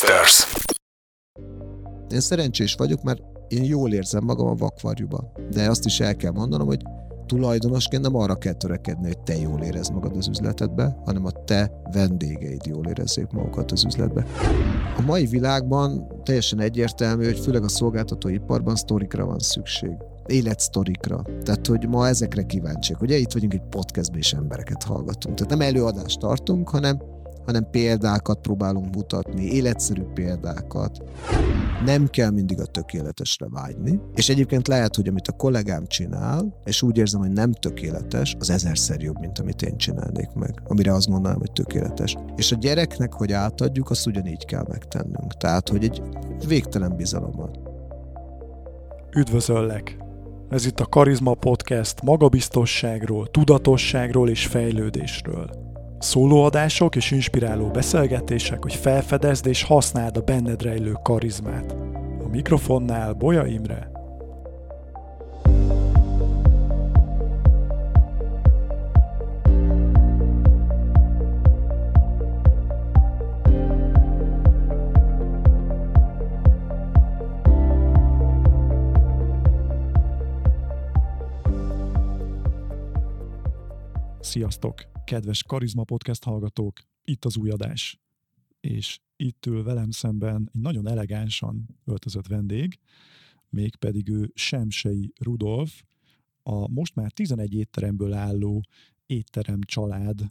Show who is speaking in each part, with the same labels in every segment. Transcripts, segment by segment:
Speaker 1: Podcasters.
Speaker 2: Én szerencsés vagyok, mert én jól érzem magam a vakvarjúban. De azt is el kell mondanom, hogy tulajdonosként nem arra kell törekedni, hogy te jól érezd magad az üzletedbe, hanem a te vendégeid jól érezzék magukat az üzletbe. A mai világban teljesen egyértelmű, hogy főleg a szolgáltatóiparban sztorikra van szükség életsztorikra. Tehát, hogy ma ezekre kíváncsiak. Ugye itt vagyunk egy podcastben, és embereket hallgatunk. Tehát nem előadást tartunk, hanem hanem példákat próbálunk mutatni, életszerű példákat. Nem kell mindig a tökéletesre vágyni, és egyébként lehet, hogy amit a kollégám csinál, és úgy érzem, hogy nem tökéletes, az ezerszer jobb, mint amit én csinálnék meg, amire azt mondanám, hogy tökéletes. És a gyereknek, hogy átadjuk, azt ugyanígy kell megtennünk. Tehát, hogy egy végtelen bizalommal.
Speaker 3: Üdvözöllek! Ez itt a Karizma Podcast magabiztosságról, tudatosságról és fejlődésről. Szólóadások és inspiráló beszélgetések, hogy felfedezd és használd a benned rejlő karizmát. A mikrofonnál Boja Imre. Sziasztok! Kedves Karizma Podcast hallgatók, itt az új adás. És itt ül velem szemben egy nagyon elegánsan öltözött vendég, mégpedig ő Semsei Rudolf, a most már 11 étteremből álló étterem család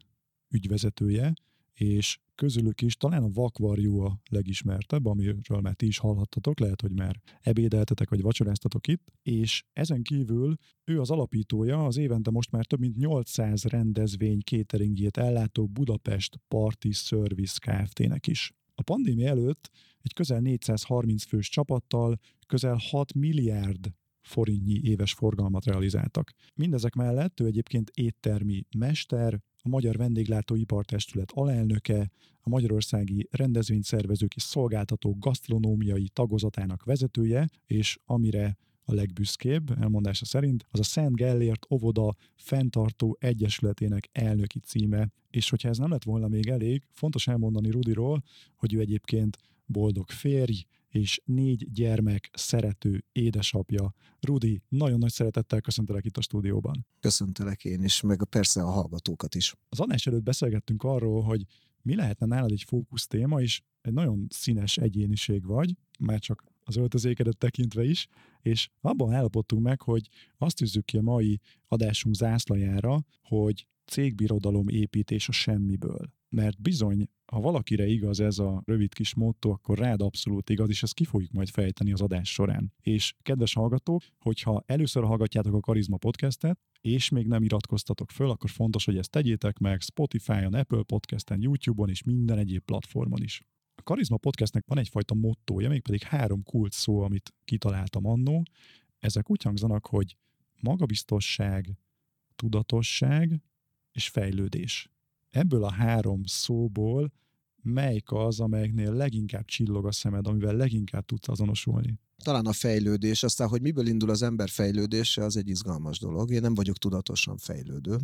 Speaker 3: ügyvezetője, és közülük is talán a vakvarjú a legismertebb, amiről már ti is hallhattatok, lehet, hogy már ebédeltetek vagy vacsoráztatok itt, és ezen kívül ő az alapítója az évente most már több mint 800 rendezvény cateringjét ellátó Budapest Party Service Kft-nek is. A pandémia előtt egy közel 430 fős csapattal közel 6 milliárd forintnyi éves forgalmat realizáltak. Mindezek mellett ő egyébként éttermi mester, a Magyar Vendéglátóipartestület alelnöke, a Magyarországi Rendezvényszervezők és Szolgáltatók Gasztronómiai Tagozatának vezetője, és amire a legbüszkébb elmondása szerint, az a Szent Gellért Óvoda fenntartó egyesületének elnöki címe. És hogyha ez nem lett volna még elég, fontos elmondani Rudiról, hogy ő egyébként boldog férj, és négy gyermek szerető édesapja. Rudi, nagyon nagy szeretettel köszöntelek itt a stúdióban.
Speaker 2: Köszöntelek én is, meg persze a hallgatókat is.
Speaker 3: Az adás előtt beszélgettünk arról, hogy mi lehetne nálad egy fókusz téma, és egy nagyon színes egyéniség vagy, már csak az öltözékedet tekintve is, és abban állapodtunk meg, hogy azt tűzzük ki a mai adásunk zászlajára, hogy cégbirodalom építés a semmiből mert bizony, ha valakire igaz ez a rövid kis motto, akkor rád abszolút igaz, és ezt ki fogjuk majd fejteni az adás során. És kedves hallgatók, hogyha először hallgatjátok a Karizma podcastet, és még nem iratkoztatok föl, akkor fontos, hogy ezt tegyétek meg Spotify-on, Apple Podcasten, YouTube-on és minden egyéb platformon is. A Karizma podcastnek van egyfajta mottója, mégpedig három kult szó, amit kitaláltam annó. Ezek úgy hangzanak, hogy magabiztosság, tudatosság és fejlődés ebből a három szóból melyik az, amelyeknél leginkább csillog a szemed, amivel leginkább tudsz azonosulni?
Speaker 2: Talán a fejlődés, aztán, hogy miből indul az ember fejlődése, az egy izgalmas dolog. Én nem vagyok tudatosan fejlődő.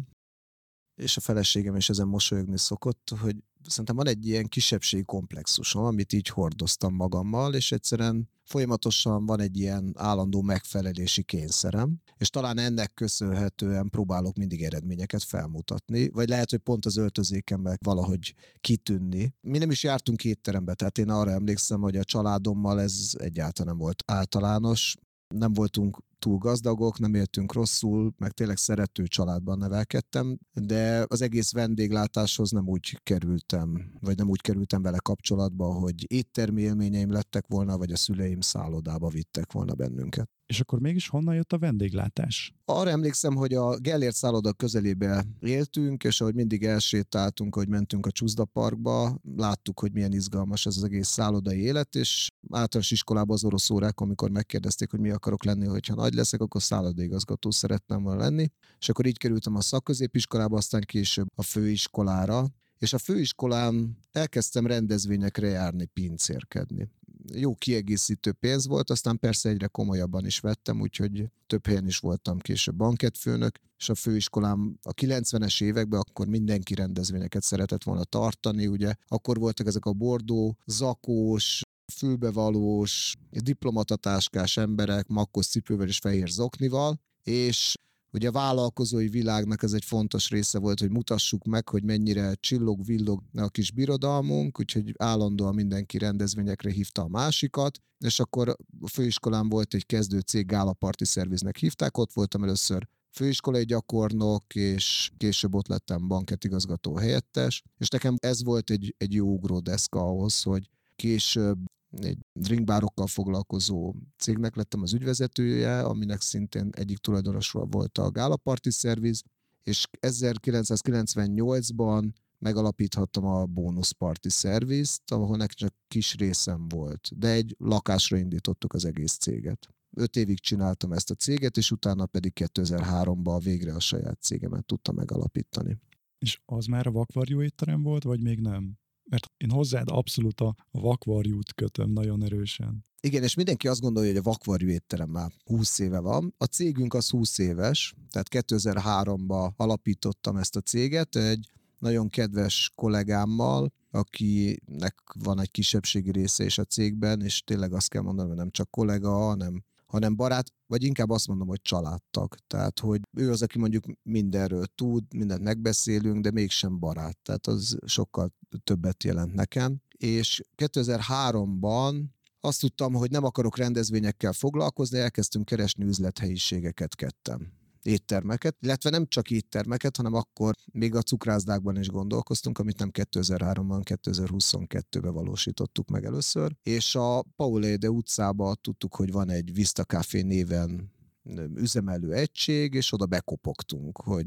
Speaker 2: És a feleségem is ezen mosolyogni szokott, hogy szerintem van egy ilyen kisebbségi komplexusom, amit így hordoztam magammal, és egyszerűen folyamatosan van egy ilyen állandó megfelelési kényszerem, és talán ennek köszönhetően próbálok mindig eredményeket felmutatni, vagy lehet, hogy pont az öltözékemben valahogy kitűnni. Mi nem is jártunk étterembe, tehát én arra emlékszem, hogy a családommal ez egyáltalán nem volt általános, nem voltunk túl gazdagok, nem éltünk rosszul, meg tényleg szerető családban nevelkedtem, de az egész vendéglátáshoz nem úgy kerültem, vagy nem úgy kerültem vele kapcsolatba, hogy éttermi élményeim lettek volna, vagy a szüleim szállodába vittek volna bennünket.
Speaker 3: És akkor mégis honnan jött a vendéglátás?
Speaker 2: Arra emlékszem, hogy a Gellért szálloda közelébe éltünk, és ahogy mindig elsétáltunk, hogy mentünk a Csuzda Parkba, láttuk, hogy milyen izgalmas ez az egész szállodai élet, és általános iskolában az orosz órák, amikor megkérdezték, hogy mi akarok lenni, hogyha nagy leszek, akkor szállodaigazgató szerettem volna lenni. És akkor így kerültem a szakközépiskolába, aztán később a főiskolára, és a főiskolán elkezdtem rendezvényekre járni, pincérkedni. Jó kiegészítő pénz volt, aztán persze egyre komolyabban is vettem, úgyhogy több helyen is voltam később banketfőnök, és a főiskolám a 90-es években akkor mindenki rendezvényeket szeretett volna tartani, ugye? Akkor voltak ezek a bordó, zakós, fülbevalós, diplomatatáskás emberek, makkos cipővel és fehér zoknival, és Ugye a vállalkozói világnak ez egy fontos része volt, hogy mutassuk meg, hogy mennyire csillog-villog a kis birodalmunk, úgyhogy állandóan mindenki rendezvényekre hívta a másikat, és akkor a főiskolán volt egy kezdő cég, Gála Party Service-nek hívták, ott voltam először főiskolai gyakornok, és később ott lettem banketigazgató helyettes, és nekem ez volt egy, egy jó ugródeszka ahhoz, hogy később egy drinkbárokkal foglalkozó cégnek lettem az ügyvezetője, aminek szintén egyik tulajdonosról volt a Gála Party Service, és 1998-ban megalapíthattam a Bonus Party Service-t, ahol nekem csak kis részem volt, de egy lakásra indítottuk az egész céget. Öt évig csináltam ezt a céget, és utána pedig 2003-ban végre a saját cégemet tudtam megalapítani.
Speaker 3: És az már a vakvarjú étterem volt, vagy még nem? Mert én hozzád abszolút a vakvarjút kötöm nagyon erősen.
Speaker 2: Igen, és mindenki azt gondolja, hogy a vakvarjú étterem már 20 éve van. A cégünk az 20 éves, tehát 2003-ban alapítottam ezt a céget, egy nagyon kedves kollégámmal, akinek van egy kisebbségi része is a cégben, és tényleg azt kell mondanom, hogy nem csak kollega, hanem hanem barát, vagy inkább azt mondom, hogy családtag. Tehát, hogy ő az, aki mondjuk mindenről tud, mindent megbeszélünk, de mégsem barát. Tehát az sokkal többet jelent nekem. És 2003-ban azt tudtam, hogy nem akarok rendezvényekkel foglalkozni, elkezdtünk keresni üzlethelyiségeket kettem éttermeket, illetve nem csak éttermeket, hanem akkor még a cukrászdákban is gondolkoztunk, amit nem 2003-ban, 2022-ben valósítottuk meg először, és a Pauléde utcába tudtuk, hogy van egy Vista Café néven üzemelő egység, és oda bekopogtunk, hogy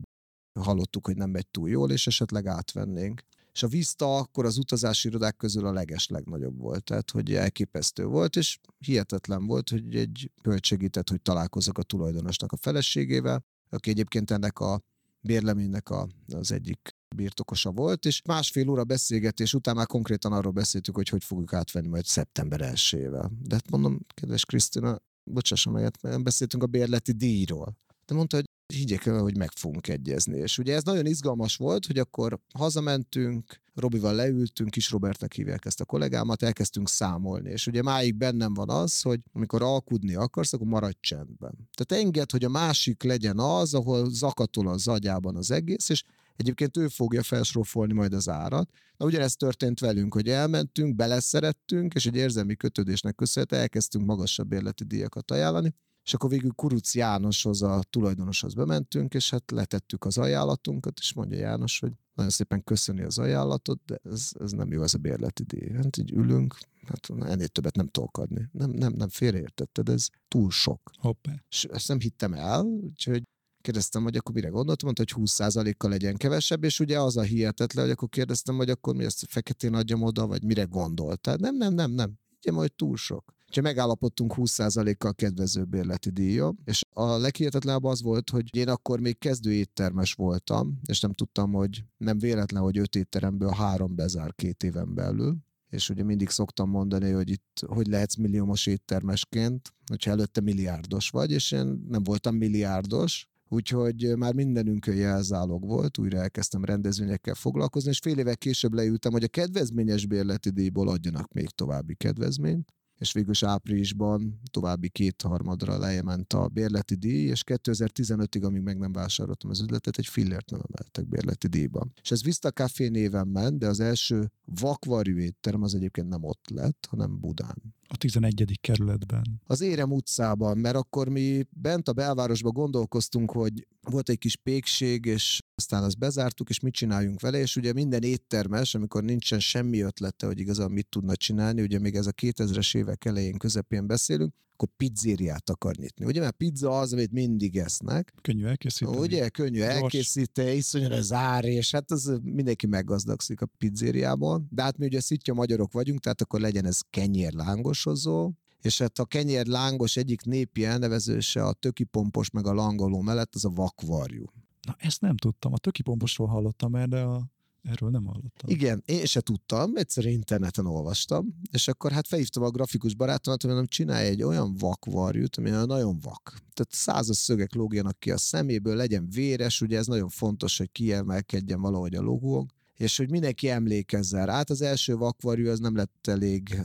Speaker 2: hallottuk, hogy nem megy túl jól, és esetleg átvennénk. És a Vista akkor az utazási irodák közül a leges legnagyobb volt, tehát hogy elképesztő volt, és hihetetlen volt, hogy egy hölgy segített, hogy találkozok a tulajdonosnak a feleségével, aki egyébként ennek a bérleménynek a, az egyik birtokosa volt, és másfél óra beszélgetés után már konkrétan arról beszéltük, hogy hogy fogjuk átvenni majd szeptember 1 De hát mondom, kedves Krisztina, bocsásson meg, hát beszéltünk a bérleti díjról. De mondta, hogy higgyék el, hogy meg fogunk egyezni. És ugye ez nagyon izgalmas volt, hogy akkor hazamentünk, Robival leültünk, kis Robertnek hívják ezt a kollégámat, elkezdtünk számolni. És ugye máig bennem van az, hogy amikor alkudni akarsz, akkor maradj csendben. Tehát enged, hogy a másik legyen az, ahol zakatol az agyában az egész, és Egyébként ő fogja felsrofolni majd az árat. Na ugyanezt történt velünk, hogy elmentünk, beleszerettünk, és egy érzelmi kötődésnek köszönhetően elkezdtünk magasabb érleti díjakat ajánlani, és akkor végül Kuruc Jánoshoz, a tulajdonoshoz bementünk, és hát letettük az ajánlatunkat, és mondja János, hogy nagyon szépen köszöni az ajánlatot, de ez, ez nem jó, ez a bérleti díj. Hát így ülünk, hát ennél többet nem tudok adni. Nem, nem, nem félreértetted, ez túl sok.
Speaker 3: Hoppá.
Speaker 2: És ezt nem hittem el, úgyhogy kérdeztem, hogy akkor mire gondoltam, mondta, hogy 20%-kal legyen kevesebb, és ugye az a hihetetlen, hogy akkor kérdeztem, hogy akkor mi ezt feketén adjam oda, vagy mire gondolt. Tehát nem, nem, nem, nem. Ugye majd túl sok. Úgyhogy megállapodtunk 20%-kal kedvező bérleti díja, és a leghihetetlenebb az volt, hogy én akkor még kezdő éttermes voltam, és nem tudtam, hogy nem véletlen, hogy öt étteremből három bezár két éven belül, és ugye mindig szoktam mondani, hogy itt hogy lehetsz milliómos éttermesként, hogyha előtte milliárdos vagy, és én nem voltam milliárdos, úgyhogy már mindenünkön jelzálog volt, újra elkezdtem rendezvényekkel foglalkozni, és fél évek később leültem, hogy a kedvezményes bérleti díjból adjanak még további kedvezményt, és végül is áprilisban további kétharmadra lejement a bérleti díj, és 2015-ig, amíg meg nem vásároltam az üzletet, egy fillért nem emeltek bérleti díjban. És ez Vista Café néven ment, de az első vakvarjú étterem az egyébként nem ott lett, hanem Budán.
Speaker 3: A 11. kerületben.
Speaker 2: Az Érem utcában, mert akkor mi bent a belvárosban gondolkoztunk, hogy volt egy kis pékség, és aztán azt bezártuk, és mit csináljunk vele, és ugye minden éttermes, amikor nincsen semmi ötlete, hogy igazán mit tudna csinálni, ugye még ez a 2000-es évek elején, közepén beszélünk, akkor pizzériát akar nyitni. Ugye, mert pizza az, amit mindig esznek.
Speaker 3: Könnyű elkészíteni.
Speaker 2: Ugye, könnyű elkészíteni, iszonyúan az ár, és hát az mindenki meggazdagszik a pizzériából. De hát mi ugye szitja magyarok vagyunk, tehát akkor legyen ez kenyérlángosozó, és hát a kenyér lángos egyik népi elnevezőse a tökipompos meg a langoló mellett az a vakvarjú.
Speaker 3: Na ezt nem tudtam, a tökipomposról hallottam el, de a Erről nem hallottam.
Speaker 2: Igen, én se tudtam, egyszer interneten olvastam, és akkor hát felhívtam a grafikus barátomat, hogy mondom, csinálj egy olyan vakvarjút, ami nagyon vak. Tehát százas szögek lógjanak ki a szeméből, legyen véres, ugye ez nagyon fontos, hogy kiemelkedjen valahogy a logónk, és hogy mindenki emlékezzen rá. Hát az első vakvarjú az nem lett elég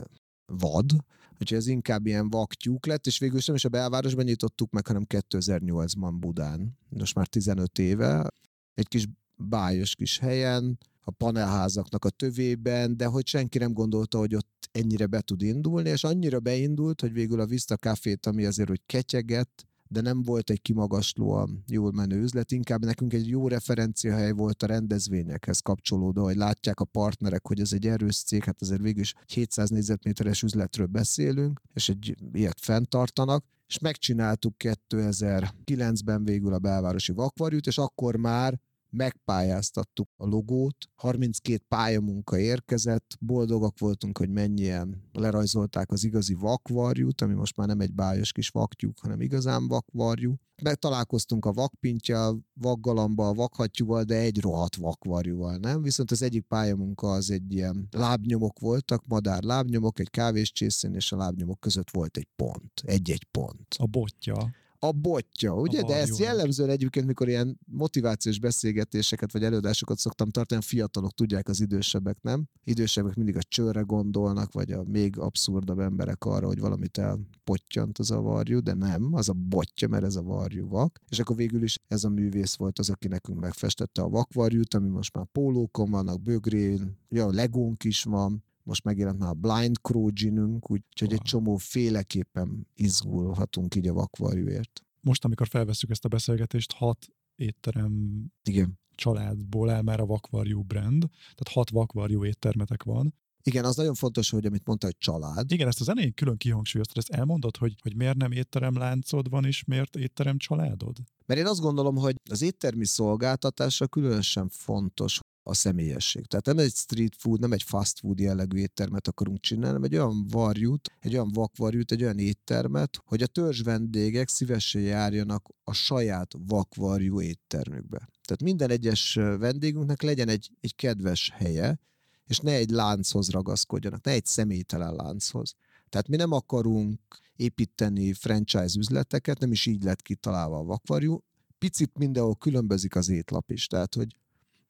Speaker 2: vad, úgyhogy ez inkább ilyen vaktyúk lett, és végül sem is a belvárosban nyitottuk meg, hanem 2008-ban Budán, most már 15 éve, egy kis bájos kis helyen, a panelházaknak a tövében, de hogy senki nem gondolta, hogy ott ennyire be tud indulni, és annyira beindult, hogy végül a Vista Cafét, ami azért, hogy ketyegett, de nem volt egy kimagaslóan jól menő üzlet, inkább nekünk egy jó referenciahely volt a rendezvényekhez kapcsolódó, hogy látják a partnerek, hogy ez egy erős cég, hát azért végül is 700 négyzetméteres üzletről beszélünk, és egy ilyet fenntartanak, és megcsináltuk 2009-ben végül a belvárosi vakvarjút, és akkor már megpályáztattuk a logót, 32 pályamunka érkezett, boldogak voltunk, hogy mennyien lerajzolták az igazi vakvarjút, ami most már nem egy bájos kis vaktyúk, hanem igazán vakvarjú. Megtalálkoztunk a vakpintja, vakgalamba, a vakhattyúval, de egy rohadt vakvarjúval, nem? Viszont az egyik pályamunka az egy ilyen lábnyomok voltak, madár lábnyomok, egy kávéscsészén, és a lábnyomok között volt egy pont, egy-egy pont.
Speaker 3: A botja
Speaker 2: a botja, ugye? De ezt jellemzően egyébként, mikor ilyen motivációs beszélgetéseket vagy előadásokat szoktam tartani, a fiatalok tudják, az idősebbek nem. Idősebbek mindig a csőre gondolnak, vagy a még abszurdabb emberek arra, hogy valamit elpottyant az a varjú, de nem, az a botja, mert ez a varjú vak. És akkor végül is ez a művész volt az, aki nekünk megfestette a vakvarjút, ami most már pólókon vannak, bögrén, ja, legónk is van, most megjelent már a Blind Crow ginünk, úgyhogy wow. egy csomó féleképpen izgulhatunk így a vakvarjúért.
Speaker 3: Most, amikor felveszük ezt a beszélgetést, hat étterem
Speaker 2: Igen.
Speaker 3: családból el már a vakvarjú brand, tehát hat vakvarjú éttermetek van.
Speaker 2: Igen, az nagyon fontos, hogy amit mondta, hogy család.
Speaker 3: Igen, ezt az elején külön kihangsúlyoztad, ezt elmondod, hogy, hogy miért nem étterem láncod van, és miért étterem családod?
Speaker 2: Mert én azt gondolom, hogy az éttermi szolgáltatásra különösen fontos, a személyesség. Tehát nem egy street food, nem egy fast food jellegű éttermet akarunk csinálni, hanem egy olyan varjút, egy olyan vakvarjút, egy olyan éttermet, hogy a törzs vendégek szívesen járjanak a saját vakvarjú éttermükbe. Tehát minden egyes vendégünknek legyen egy, egy kedves helye, és ne egy lánchoz ragaszkodjanak, ne egy személytelen lánchoz. Tehát mi nem akarunk építeni franchise üzleteket, nem is így lett kitalálva a vakvarjú. Picit mindenhol különbözik az étlap is, tehát hogy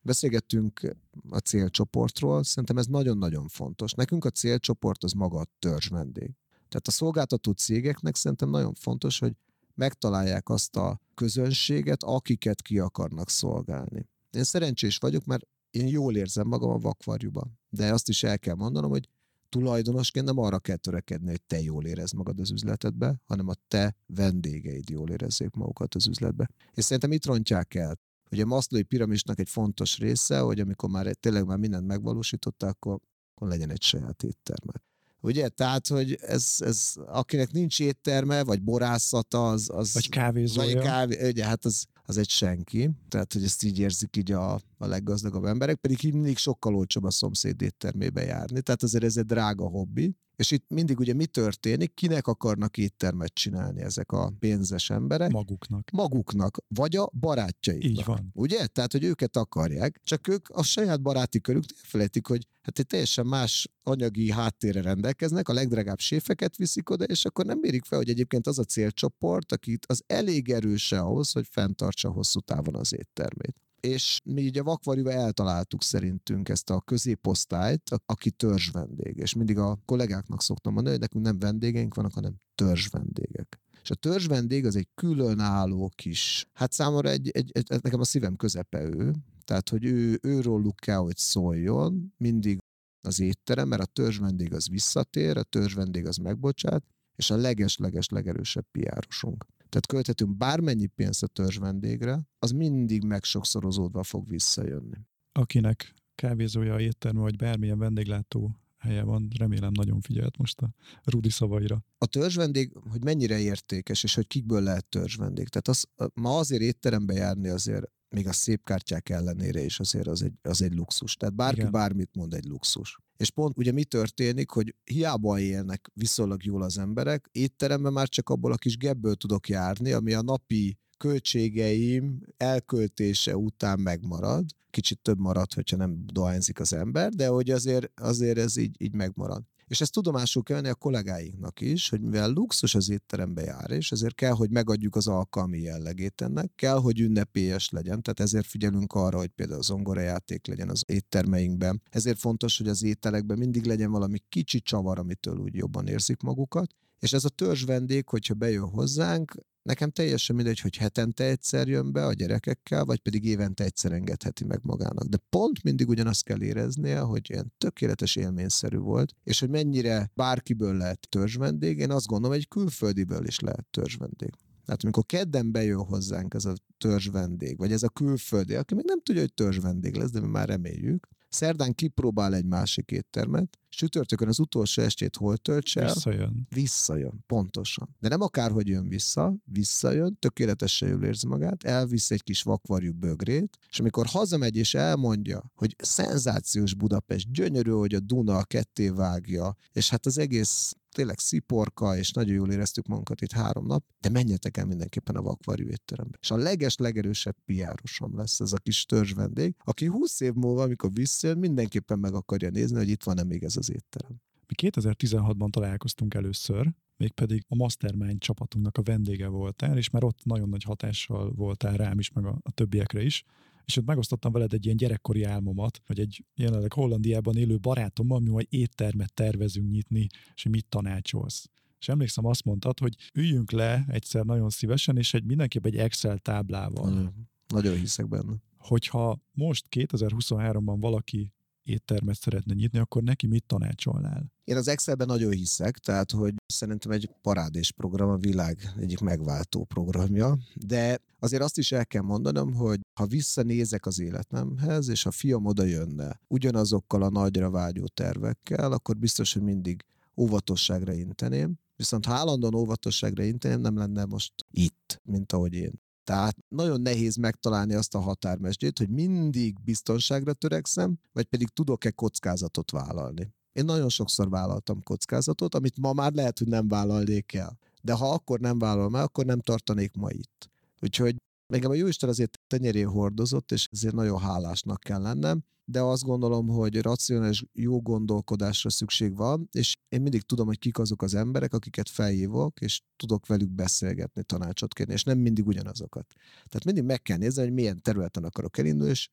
Speaker 2: Beszélgettünk a célcsoportról, szerintem ez nagyon-nagyon fontos. Nekünk a célcsoport az maga a törzs vendég. Tehát a szolgáltató cégeknek szerintem nagyon fontos, hogy megtalálják azt a közönséget, akiket ki akarnak szolgálni. Én szerencsés vagyok, mert én jól érzem magam a vakvarjúban. De azt is el kell mondanom, hogy tulajdonosként nem arra kell törekedni, hogy te jól érezd magad az üzletedbe, hanem a te vendégeid jól érezzék magukat az üzletbe. És szerintem itt rontják el. Ugye a maszlói piramisnak egy fontos része, hogy amikor már tényleg már mindent megvalósították, akkor, akkor legyen egy saját étterme. Ugye? Tehát, hogy ez, ez akinek nincs étterme, vagy borászata, az... az
Speaker 3: vagy kávézója.
Speaker 2: Vagy kávé, ugye, hát az, az egy senki. Tehát, hogy ezt így érzik így a, a leggazdagabb emberek, pedig így mindig sokkal olcsóbb a szomszéd éttermébe járni. Tehát azért ez egy drága hobbi. És itt mindig ugye mi történik, kinek akarnak éttermet csinálni ezek a pénzes emberek?
Speaker 3: Maguknak.
Speaker 2: Maguknak, vagy a barátjaiknak.
Speaker 3: Így van.
Speaker 2: Ugye? Tehát, hogy őket akarják, csak ők a saját baráti körük felejtik, hogy hát egy teljesen más anyagi háttérre rendelkeznek, a legdrágább séfeket viszik oda, és akkor nem mérik fel, hogy egyébként az a célcsoport, akit az elég erőse ahhoz, hogy fenntartsa hosszú távon az éttermét és mi így a vakvarjúba eltaláltuk szerintünk ezt a középosztályt, aki törzs vendég. És mindig a kollégáknak szoktam mondani, hogy nekünk nem vendégeink vannak, hanem törzs vendégek. És a törzs vendég az egy különálló kis, hát számomra egy, egy, egy, nekem a szívem közepe ő, tehát, hogy ő, őróluk kell, hogy szóljon, mindig az étterem, mert a törzs vendég az visszatér, a törzs vendég az megbocsát, és a leges-leges legerősebb piárosunk. Tehát költhetünk bármennyi pénzt a törzs vendégre, az mindig megsokszorozódva fog visszajönni.
Speaker 3: Akinek kávézója, étterme vagy bármilyen vendéglátó helye van, remélem nagyon figyelt most a Rudi szavaira.
Speaker 2: A törzsvendég, hogy mennyire értékes, és hogy kikből lehet törzsvendég. Tehát az, ma azért étterembe járni azért még a szép kártyák ellenére is azért az egy, az egy luxus. Tehát bárki Igen. bármit mond egy luxus. És pont ugye mi történik, hogy hiába élnek viszonylag jól az emberek, étteremben már csak abból a kis gebből tudok járni, ami a napi költségeim elköltése után megmarad, kicsit több marad, hogyha nem dohányzik az ember, de hogy azért, azért ez így, így megmarad. És ezt tudomásul kell venni a kollégáinknak is, hogy mivel luxus az étterembe jár, és ezért kell, hogy megadjuk az alkalmi jellegét ennek, kell, hogy ünnepélyes legyen, tehát ezért figyelünk arra, hogy például az zongorajáték legyen az éttermeinkben. Ezért fontos, hogy az ételekben mindig legyen valami kicsi csavar, amitől úgy jobban érzik magukat, és ez a törzs vendég, hogyha bejön hozzánk, Nekem teljesen mindegy, hogy hetente egyszer jön be a gyerekekkel, vagy pedig évente egyszer engedheti meg magának. De pont mindig ugyanazt kell éreznie, hogy ilyen tökéletes élményszerű volt, és hogy mennyire bárkiből lehet törzsvendég, én azt gondolom, egy külföldiből is lehet törzsvendég. Tehát amikor kedden bejön hozzánk ez a törzsvendég, vagy ez a külföldi, aki még nem tudja, hogy törzsvendég lesz, de mi már reméljük, Szerdán kipróbál egy másik éttermet, csütörtökön az utolsó estét hol töltse el?
Speaker 3: Visszajön.
Speaker 2: Visszajön, pontosan. De nem akárhogy jön vissza, visszajön, tökéletesen jól érzi magát, elvisz egy kis vakvarjú bögrét, és amikor hazamegy és elmondja, hogy szenzációs Budapest, gyönyörű, hogy a Duna a ketté vágja, és hát az egész tényleg sziporka, és nagyon jól éreztük magunkat itt három nap, de menjetek el mindenképpen a vakvarjú étterembe. És a leges, legerősebb piárosom lesz ez a kis törzs vendég, aki 20 év múlva, amikor visszajön, mindenképpen meg akarja nézni, hogy itt van-e még ez az étterem.
Speaker 3: Mi 2016-ban találkoztunk először, mégpedig a Mastermind csapatunknak a vendége voltál, és már ott nagyon nagy hatással voltál rám is, meg a, a többiekre is és ott megosztottam veled egy ilyen gyerekkori álmomat, hogy egy jelenleg Hollandiában élő barátommal mi majd éttermet tervezünk nyitni, és mit tanácsolsz. És emlékszem, azt mondtad, hogy üljünk le egyszer nagyon szívesen, és egy mindenképp egy Excel táblával. Mm,
Speaker 2: nagyon hiszek benne.
Speaker 3: Hogyha most 2023-ban valaki éttermet szeretne nyitni, akkor neki mit tanácsolnál?
Speaker 2: Én az Excelben nagyon hiszek, tehát hogy szerintem egy parádés program, a világ egyik megváltó programja, de azért azt is el kell mondanom, hogy ha visszanézek az életemhez, és a fiam oda jönne ugyanazokkal a nagyra vágyó tervekkel, akkor biztos, hogy mindig óvatosságra inteném, viszont ha állandóan óvatosságra inteném, nem lenne most itt, mint ahogy én. Tehát nagyon nehéz megtalálni azt a határmesdjét, hogy mindig biztonságra törekszem, vagy pedig tudok-e kockázatot vállalni. Én nagyon sokszor vállaltam kockázatot, amit ma már lehet, hogy nem vállalnék el. De ha akkor nem vállalom el, akkor nem tartanék ma itt. Úgyhogy Engem a Jóisten azért tenyerén hordozott, és ezért nagyon hálásnak kell lennem, de azt gondolom, hogy racionális jó gondolkodásra szükség van, és én mindig tudom, hogy kik azok az emberek, akiket felhívok, és tudok velük beszélgetni, tanácsot kérni, és nem mindig ugyanazokat. Tehát mindig meg kell nézni, hogy milyen területen akarok elindulni, és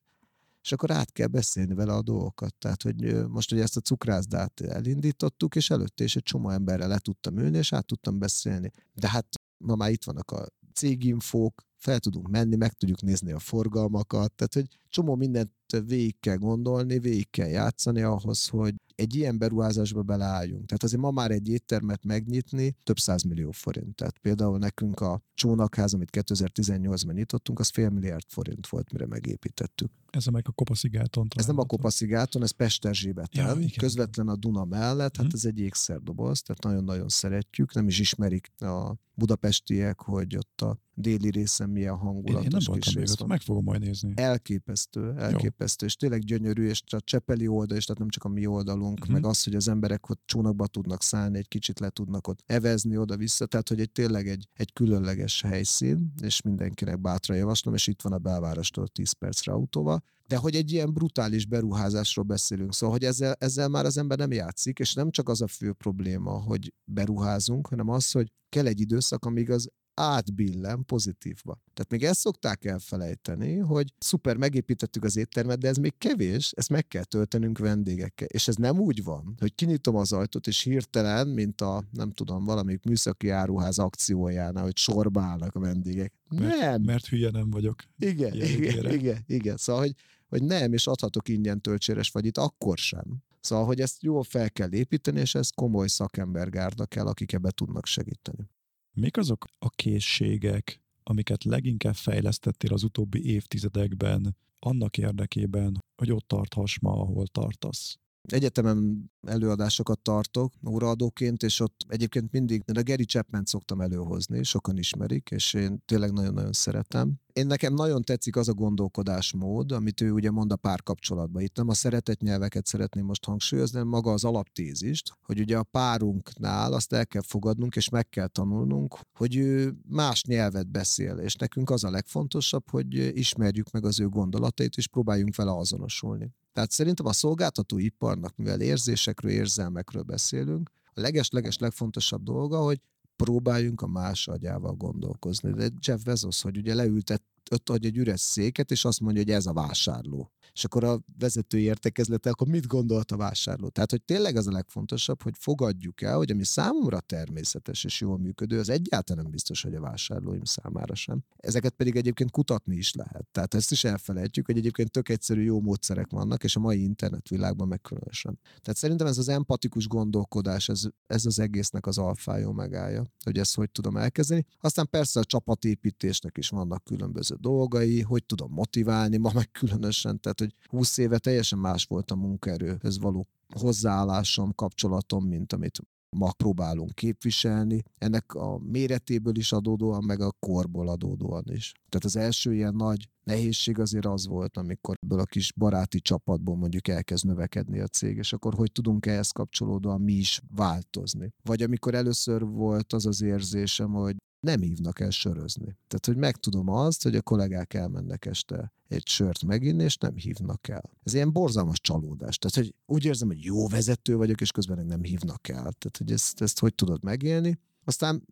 Speaker 2: és akkor át kell beszélni vele a dolgokat. Tehát, hogy most hogy ezt a cukrászdát elindítottuk, és előtte is egy csomó emberrel le tudtam ülni, és át tudtam beszélni. De hát ma már itt vannak a céginfók, fel tudunk menni, meg tudjuk nézni a forgalmakat, tehát hogy csomó mindent végig kell gondolni, végig kell játszani ahhoz, hogy egy ilyen beruházásba beleálljunk. Tehát azért ma már egy éttermet megnyitni több millió forint. Tehát például nekünk a csónakház, amit 2018-ban nyitottunk, az fél milliárd forint volt, mire megépítettük.
Speaker 3: Ez meg a Kopaszigáton.
Speaker 2: Ez nem a Kopaszigáton, ez Pesterzsébeten, ja, közvetlen a Duna mellett, hát hm. ez egy ékszerdoboz, tehát nagyon-nagyon szeretjük, nem is ismerik a budapestiek, hogy ott a déli részen milyen hangulat.
Speaker 3: Én, én nem voltam még ott, meg fogom majd nézni.
Speaker 2: Elképesztő, elképesztő, Jó. és tényleg gyönyörű, és a Csepeli oldal, és tehát nem csak a mi oldalunk, uh-huh. meg az, hogy az emberek ott csónakba tudnak szállni, egy kicsit le tudnak ott evezni oda-vissza, tehát hogy egy tényleg egy, egy különleges helyszín, és mindenkinek bátran javaslom, és itt van a belvárostól 10 percre autóval, de hogy egy ilyen brutális beruházásról beszélünk, szóval, hogy ezzel, ezzel már az ember nem játszik, és nem csak az a fő probléma, hogy beruházunk, hanem az, hogy kell egy időszak, amíg az átbillen pozitívba. Tehát még ezt szokták elfelejteni, hogy szuper, megépítettük az éttermet, de ez még kevés, ezt meg kell töltenünk vendégekkel. És ez nem úgy van, hogy kinyitom az ajtót, és hirtelen, mint a, nem tudom, valamelyik műszaki áruház akciójánál, hogy sorba állnak a vendégek.
Speaker 3: Mert,
Speaker 2: nem.
Speaker 3: Mert hülye nem vagyok.
Speaker 2: Igen, igen, igen, igen. Szóval, hogy, hogy nem, és adhatok ingyen töltséres vagy itt akkor sem. Szóval, hogy ezt jól fel kell építeni, és ez komoly szakembergárda kell, akik ebbe tudnak segíteni.
Speaker 3: Mik azok a készségek, amiket leginkább fejlesztettél az utóbbi évtizedekben annak érdekében, hogy ott tarthass ma, ahol tartasz?
Speaker 2: Egyetemen előadásokat tartok óraadóként, és ott egyébként mindig, a Gary Chapman szoktam előhozni, sokan ismerik, és én tényleg nagyon-nagyon szeretem. Én nekem nagyon tetszik az a gondolkodásmód, amit ő ugye mond a párkapcsolatban. Itt nem a szeretett nyelveket szeretném most hangsúlyozni, hanem maga az alaptézist, hogy ugye a párunknál azt el kell fogadnunk, és meg kell tanulnunk, hogy ő más nyelvet beszél, és nekünk az a legfontosabb, hogy ismerjük meg az ő gondolatait, és próbáljunk vele azonosulni. Tehát szerintem a szolgáltatóiparnak, mivel érzésekről, érzelmekről beszélünk, a leges-leges legfontosabb dolga, hogy próbáljunk a más agyával gondolkozni. De Jeff Bezos, hogy ugye leültett ott adja egy üres széket, és azt mondja, hogy ez a vásárló. És akkor a vezetői értekezlete, akkor mit gondolt a vásárló? Tehát, hogy tényleg az a legfontosabb, hogy fogadjuk el, hogy ami számomra természetes és jól működő, az egyáltalán nem biztos, hogy a vásárlóim számára sem. Ezeket pedig egyébként kutatni is lehet. Tehát ezt is elfelejtjük, hogy egyébként tök egyszerű jó módszerek vannak, és a mai internetvilágban meg különösen. Tehát szerintem ez az empatikus gondolkodás, ez, ez az egésznek az alfája megállja, hogy ezt hogy tudom elkezdeni. Aztán persze a csapatépítésnek is vannak különböző dolgai, hogy tudom motiválni, ma meg különösen, tehát hogy 20 éve teljesen más volt a munkaerőhöz való hozzáállásom, kapcsolatom, mint amit ma próbálunk képviselni. Ennek a méretéből is adódóan, meg a korból adódóan is. Tehát az első ilyen nagy nehézség azért az volt, amikor ebből a kis baráti csapatból mondjuk elkezd növekedni a cég, és akkor hogy tudunk ehhez kapcsolódóan mi is változni. Vagy amikor először volt az az érzésem, hogy nem hívnak el sörözni. Tehát, hogy megtudom azt, hogy a kollégák elmennek este egy sört meginni, és nem hívnak el. Ez ilyen borzalmas csalódás. Tehát, hogy úgy érzem, hogy jó vezető vagyok, és közben nem hívnak el. Tehát, hogy ezt, ezt hogy tudod megélni. Aztán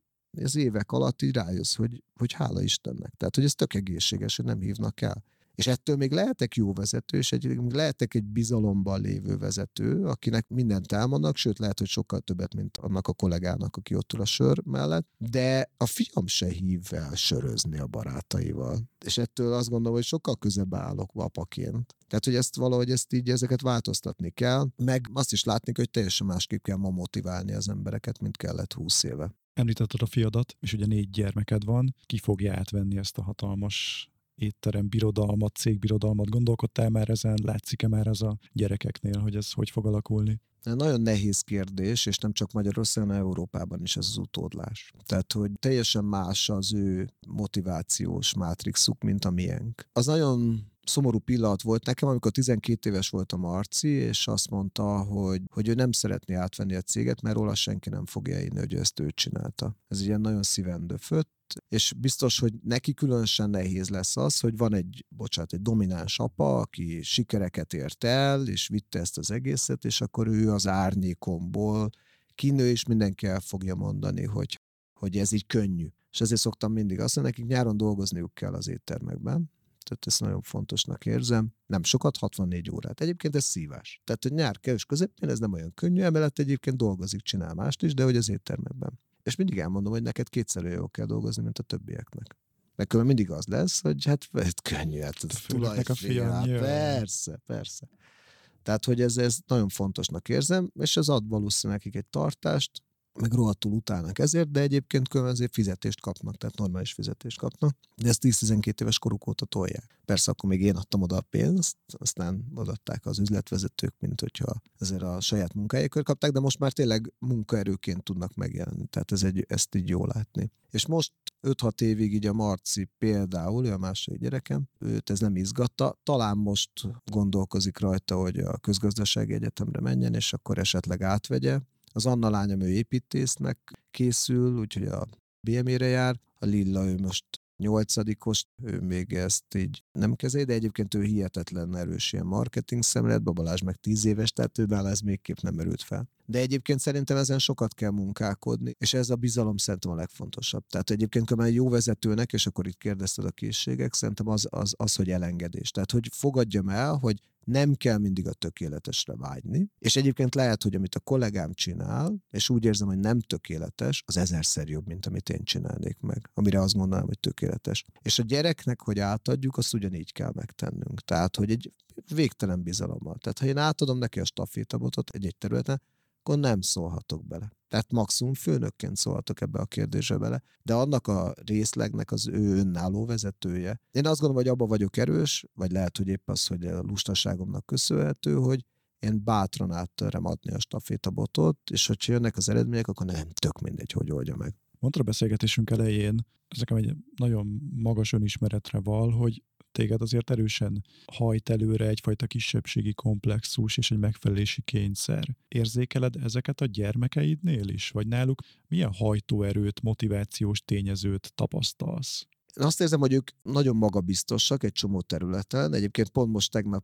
Speaker 2: az évek alatt így rájössz, hogy, hogy hála Istennek. Tehát, hogy ez tök egészséges, hogy nem hívnak el. És ettől még lehetek jó vezető, és egy, lehetek egy bizalomban lévő vezető, akinek mindent elmondnak, sőt lehet, hogy sokkal többet, mint annak a kollégának, aki ott ül a sör mellett, de a fiam se hív el sörözni a barátaival. És ettől azt gondolom, hogy sokkal közebb állok apaként. Tehát, hogy ezt valahogy ezt így, ezeket változtatni kell, meg azt is látni, hogy teljesen másképp kell ma motiválni az embereket, mint kellett húsz éve.
Speaker 3: Említetted a fiadat, és ugye négy gyermeked van. Ki fogja átvenni ezt a hatalmas étterem birodalmat, cégbirodalmat gondolkodtál már ezen? Látszik-e már ez a gyerekeknél, hogy ez hogy fog alakulni?
Speaker 2: Nagyon nehéz kérdés, és nem csak Magyarországon, hanem Európában is ez az utódlás. Tehát, hogy teljesen más az ő motivációs mátrixuk, mint a miénk. Az nagyon szomorú pillanat volt nekem, amikor 12 éves volt a Marci, és azt mondta, hogy, hogy ő nem szeretné átvenni a céget, mert róla senki nem fogja inni, hogy ezt ő csinálta. Ez ilyen nagyon szíven döfött, és biztos, hogy neki különösen nehéz lesz az, hogy van egy, bocsánat, egy domináns apa, aki sikereket ért el, és vitte ezt az egészet, és akkor ő az árnyékomból kinő, és mindenki el fogja mondani, hogy, hogy ez így könnyű. És ezért szoktam mindig azt mondani, nekik nyáron dolgozniuk kell az éttermekben, tehát ezt nagyon fontosnak érzem. Nem sokat, 64 órát. Egyébként ez szívás. Tehát, hogy nyár kevés közepén ez nem olyan könnyű, emellett egyébként dolgozik, csinál mást is, de hogy az éttermekben. És mindig elmondom, hogy neked kétszer olyan jól kell dolgozni, mint a többieknek. Mert különben mindig az lesz, hogy hát, könnyű, hát ez
Speaker 3: a fiam,
Speaker 2: persze, persze. Tehát, hogy ez, ez nagyon fontosnak érzem, és ez ad valószínűleg nekik egy tartást, meg rohadtul utálnak ezért, de egyébként különben azért fizetést kapnak, tehát normális fizetést kapnak. De ezt 10-12 éves koruk óta tolják. Persze akkor még én adtam oda a pénzt, aztán odaadták az üzletvezetők, mint hogyha ezért a saját munkájukért kapták, de most már tényleg munkaerőként tudnak megjelenni. Tehát ez egy, ezt így jól látni. És most 5-6 évig így a Marci például, ő a második gyerekem, őt ez nem izgatta. Talán most gondolkozik rajta, hogy a közgazdasági egyetemre menjen, és akkor esetleg átvegye az Anna lányom ő építésznek készül, úgyhogy a BME-re jár. A Lilla ő most nyolcadikos, ő még ezt így nem kezeli, de egyébként ő hihetetlen erős ilyen marketing szemlélet, Babalás meg tíz éves, tehát ő ez még kép nem merült fel. De egyébként szerintem ezen sokat kell munkálkodni, és ez a bizalom szerintem a legfontosabb. Tehát egyébként, ha jó vezetőnek, és akkor itt kérdezted a készségek, szerintem az, az, az, hogy elengedés. Tehát, hogy fogadjam el, hogy nem kell mindig a tökéletesre vágyni, és egyébként lehet, hogy amit a kollégám csinál, és úgy érzem, hogy nem tökéletes, az ezerszer jobb, mint amit én csinálnék meg, amire azt mondanám, hogy tökéletes. És a gyereknek, hogy átadjuk, azt ugyanígy kell megtennünk. Tehát, hogy egy végtelen bizalommal. Tehát, ha én átadom neki a stafétabotot egy-egy területen, akkor nem szólhatok bele. Tehát maximum főnökként szólhatok ebbe a kérdésbe bele, de annak a részlegnek az ő önálló vezetője. Én azt gondolom, hogy abba vagyok erős, vagy lehet, hogy épp az, hogy a lustaságomnak köszönhető, hogy én bátran áttörem adni a stafétabotot, és hogyha jönnek az eredmények, akkor nem, tök mindegy, hogy oldja meg.
Speaker 3: Mondta a beszélgetésünk elején, ez nekem egy nagyon magas önismeretre val, hogy téged azért erősen hajt előre egyfajta kisebbségi komplexus és egy megfelelési kényszer. Érzékeled ezeket a gyermekeidnél is? Vagy náluk milyen hajtóerőt, motivációs tényezőt tapasztalsz?
Speaker 2: Én azt érzem, hogy ők nagyon magabiztosak egy csomó területen. Egyébként pont most tegnap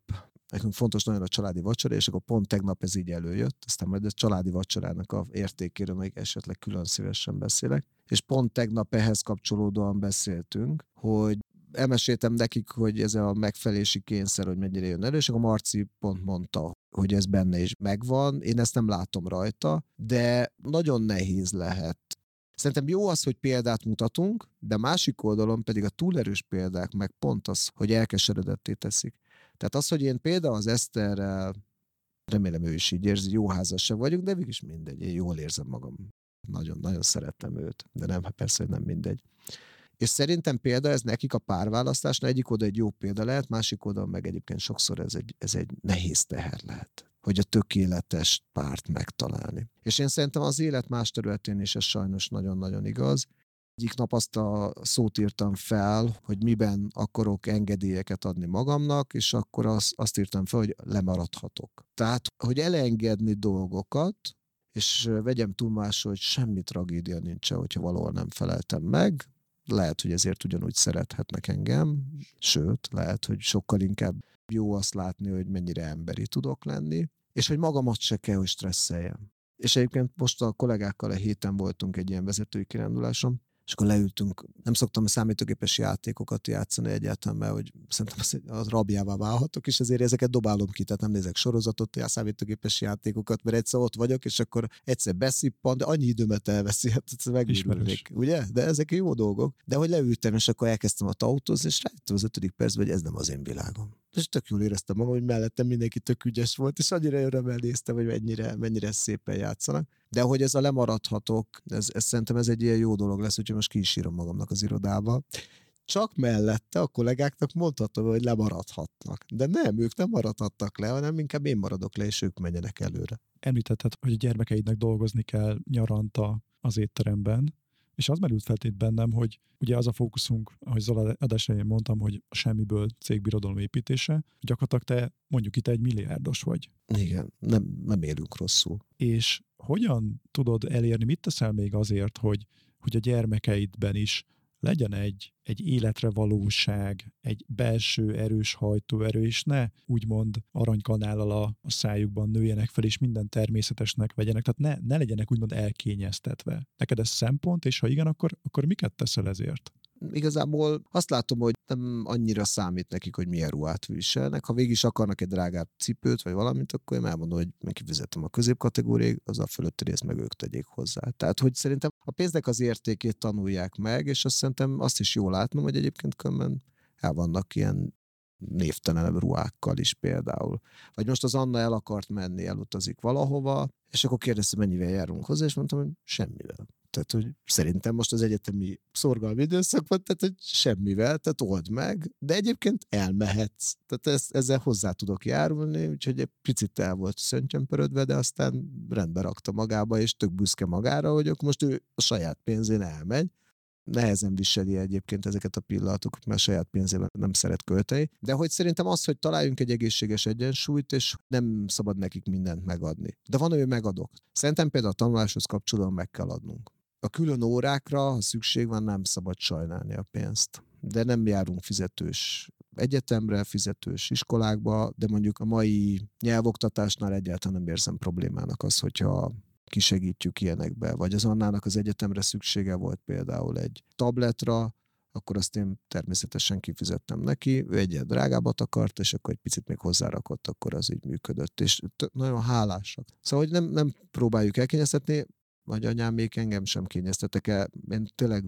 Speaker 2: nekünk fontos nagyon a családi vacsora, és akkor pont tegnap ez így előjött, aztán majd a családi vacsorának a értékéről még esetleg külön szívesen beszélek. És pont tegnap ehhez kapcsolódóan beszéltünk, hogy elmeséltem nekik, hogy ez a megfelelési kényszer, hogy mennyire jön elő, és akkor Marci pont mondta, hogy ez benne is megvan. Én ezt nem látom rajta, de nagyon nehéz lehet Szerintem jó az, hogy példát mutatunk, de másik oldalon pedig a túlerős példák meg pont az, hogy elkeseredetté teszik. Tehát az, hogy én például az Eszterrel, remélem ő is így érzi, jó házasság vagyunk, de is mindegy, én jól érzem magam. Nagyon-nagyon szeretem őt, de nem, persze, hogy nem mindegy. És szerintem példa ez nekik a párválasztásnál egyik oda egy jó példa lehet, másik oda meg egyébként sokszor ez egy, ez egy nehéz teher lehet hogy a tökéletes párt megtalálni. És én szerintem az élet más területén is ez sajnos nagyon-nagyon igaz. Egyik nap azt a szót írtam fel, hogy miben akarok engedélyeket adni magamnak, és akkor azt, azt írtam fel, hogy lemaradhatok. Tehát, hogy elengedni dolgokat, és vegyem tudomásul, hogy semmi tragédia nincs, hogyha valahol nem feleltem meg, lehet, hogy ezért ugyanúgy szerethetnek engem, sőt, lehet, hogy sokkal inkább jó azt látni, hogy mennyire emberi tudok lenni, és hogy magamat se kell, hogy stresszeljem. És egyébként most a kollégákkal a héten voltunk egy ilyen vezetői kiránduláson, és akkor leültünk. Nem szoktam a számítógépes játékokat játszani egyáltalán, mert hogy szerintem az, az rabjává válhatok, és ezért ezeket dobálom ki, tehát nem nézek sorozatot, a számítógépes játékokat, mert egyszer ott vagyok, és akkor egyszer beszippan, de annyi időmet elveszi, hát megőrülnék, ugye? De ezek jó dolgok. De hogy leültem, és akkor elkezdtem a autózni, és rájöttem az ötödik percben, hogy ez nem az én világom. És tök jól éreztem magam, hogy mellettem mindenki tök ügyes volt, és annyira örömmel néztem, hogy mennyire, mennyire szépen játszanak. De hogy ez a lemaradhatok, ez, ez szerintem ez egy ilyen jó dolog lesz, hogyha most ki magamnak az irodába. Csak mellette a kollégáknak mondhatom, hogy lemaradhatnak. De nem, ők nem maradhattak le, hanem inkább én maradok le, és ők menjenek előre.
Speaker 3: Említetted, hogy a gyermekeidnek dolgozni kell nyaranta az étteremben, és az merült fel itt bennem, hogy ugye az a fókuszunk, ahogy Zola adásán mondtam, hogy a semmiből cégbirodalom építése, gyakorlatilag te mondjuk itt egy milliárdos vagy.
Speaker 2: Igen, nem, nem élünk rosszul.
Speaker 3: És hogyan tudod elérni, mit teszel még azért, hogy, hogy a gyermekeidben is legyen egy, egy életre valóság, egy belső erős hajtóerő, és ne úgymond aranykanállal a, a szájukban nőjenek fel, és minden természetesnek vegyenek, tehát ne, ne legyenek úgymond elkényeztetve. Neked ez szempont, és ha igen, akkor, akkor miket teszel ezért?
Speaker 2: Igazából azt látom, hogy nem annyira számít nekik, hogy milyen ruhát viselnek. Ha végig is akarnak egy drágább cipőt, vagy valamit, akkor én elmondom, hogy meg kifizetem a középkategóriáig, az a fölötti részt meg ők tegyék hozzá. Tehát, hogy szerintem a pénznek az értékét tanulják meg, és azt szerintem azt is jól látnom, hogy egyébként különben el vannak ilyen névtelenebb ruhákkal is például. Vagy most az Anna el akart menni, elutazik valahova, és akkor kérdezte, mennyivel járunk hozzá, és mondtam, hogy semmivel. Tehát, hogy szerintem most az egyetemi szorgalmi időszak van, tehát, hogy semmivel, tehát old meg, de egyébként elmehetsz. Tehát ezt, ezzel hozzá tudok járulni, úgyhogy egy picit el volt szöntyömpörödve, de aztán rendbe rakta magába, és tök büszke magára, hogy akkor most ő a saját pénzén elmegy, nehezen viseli egyébként ezeket a pillanatokat, mert a saját pénzében nem szeret költeni. De hogy szerintem az, hogy találjunk egy egészséges egyensúlyt, és nem szabad nekik mindent megadni. De van, hogy megadok. Szerintem például a tanuláshoz kapcsolódóan meg kell adnunk. A külön órákra, ha szükség van, nem szabad sajnálni a pénzt. De nem járunk fizetős egyetemre, fizetős iskolákba, de mondjuk a mai nyelvoktatásnál egyáltalán nem érzem problémának az, hogyha kisegítjük ilyenekbe. Vagy az Annának az egyetemre szüksége volt például egy tabletra, akkor azt én természetesen kifizettem neki, ő egyet drágábbat akart, és akkor egy picit még hozzárakott, akkor az így működött, és nagyon hálásak. Szóval, hogy nem, nem próbáljuk elkényeztetni, vagy anyám még engem sem kényeztetek el. Én tényleg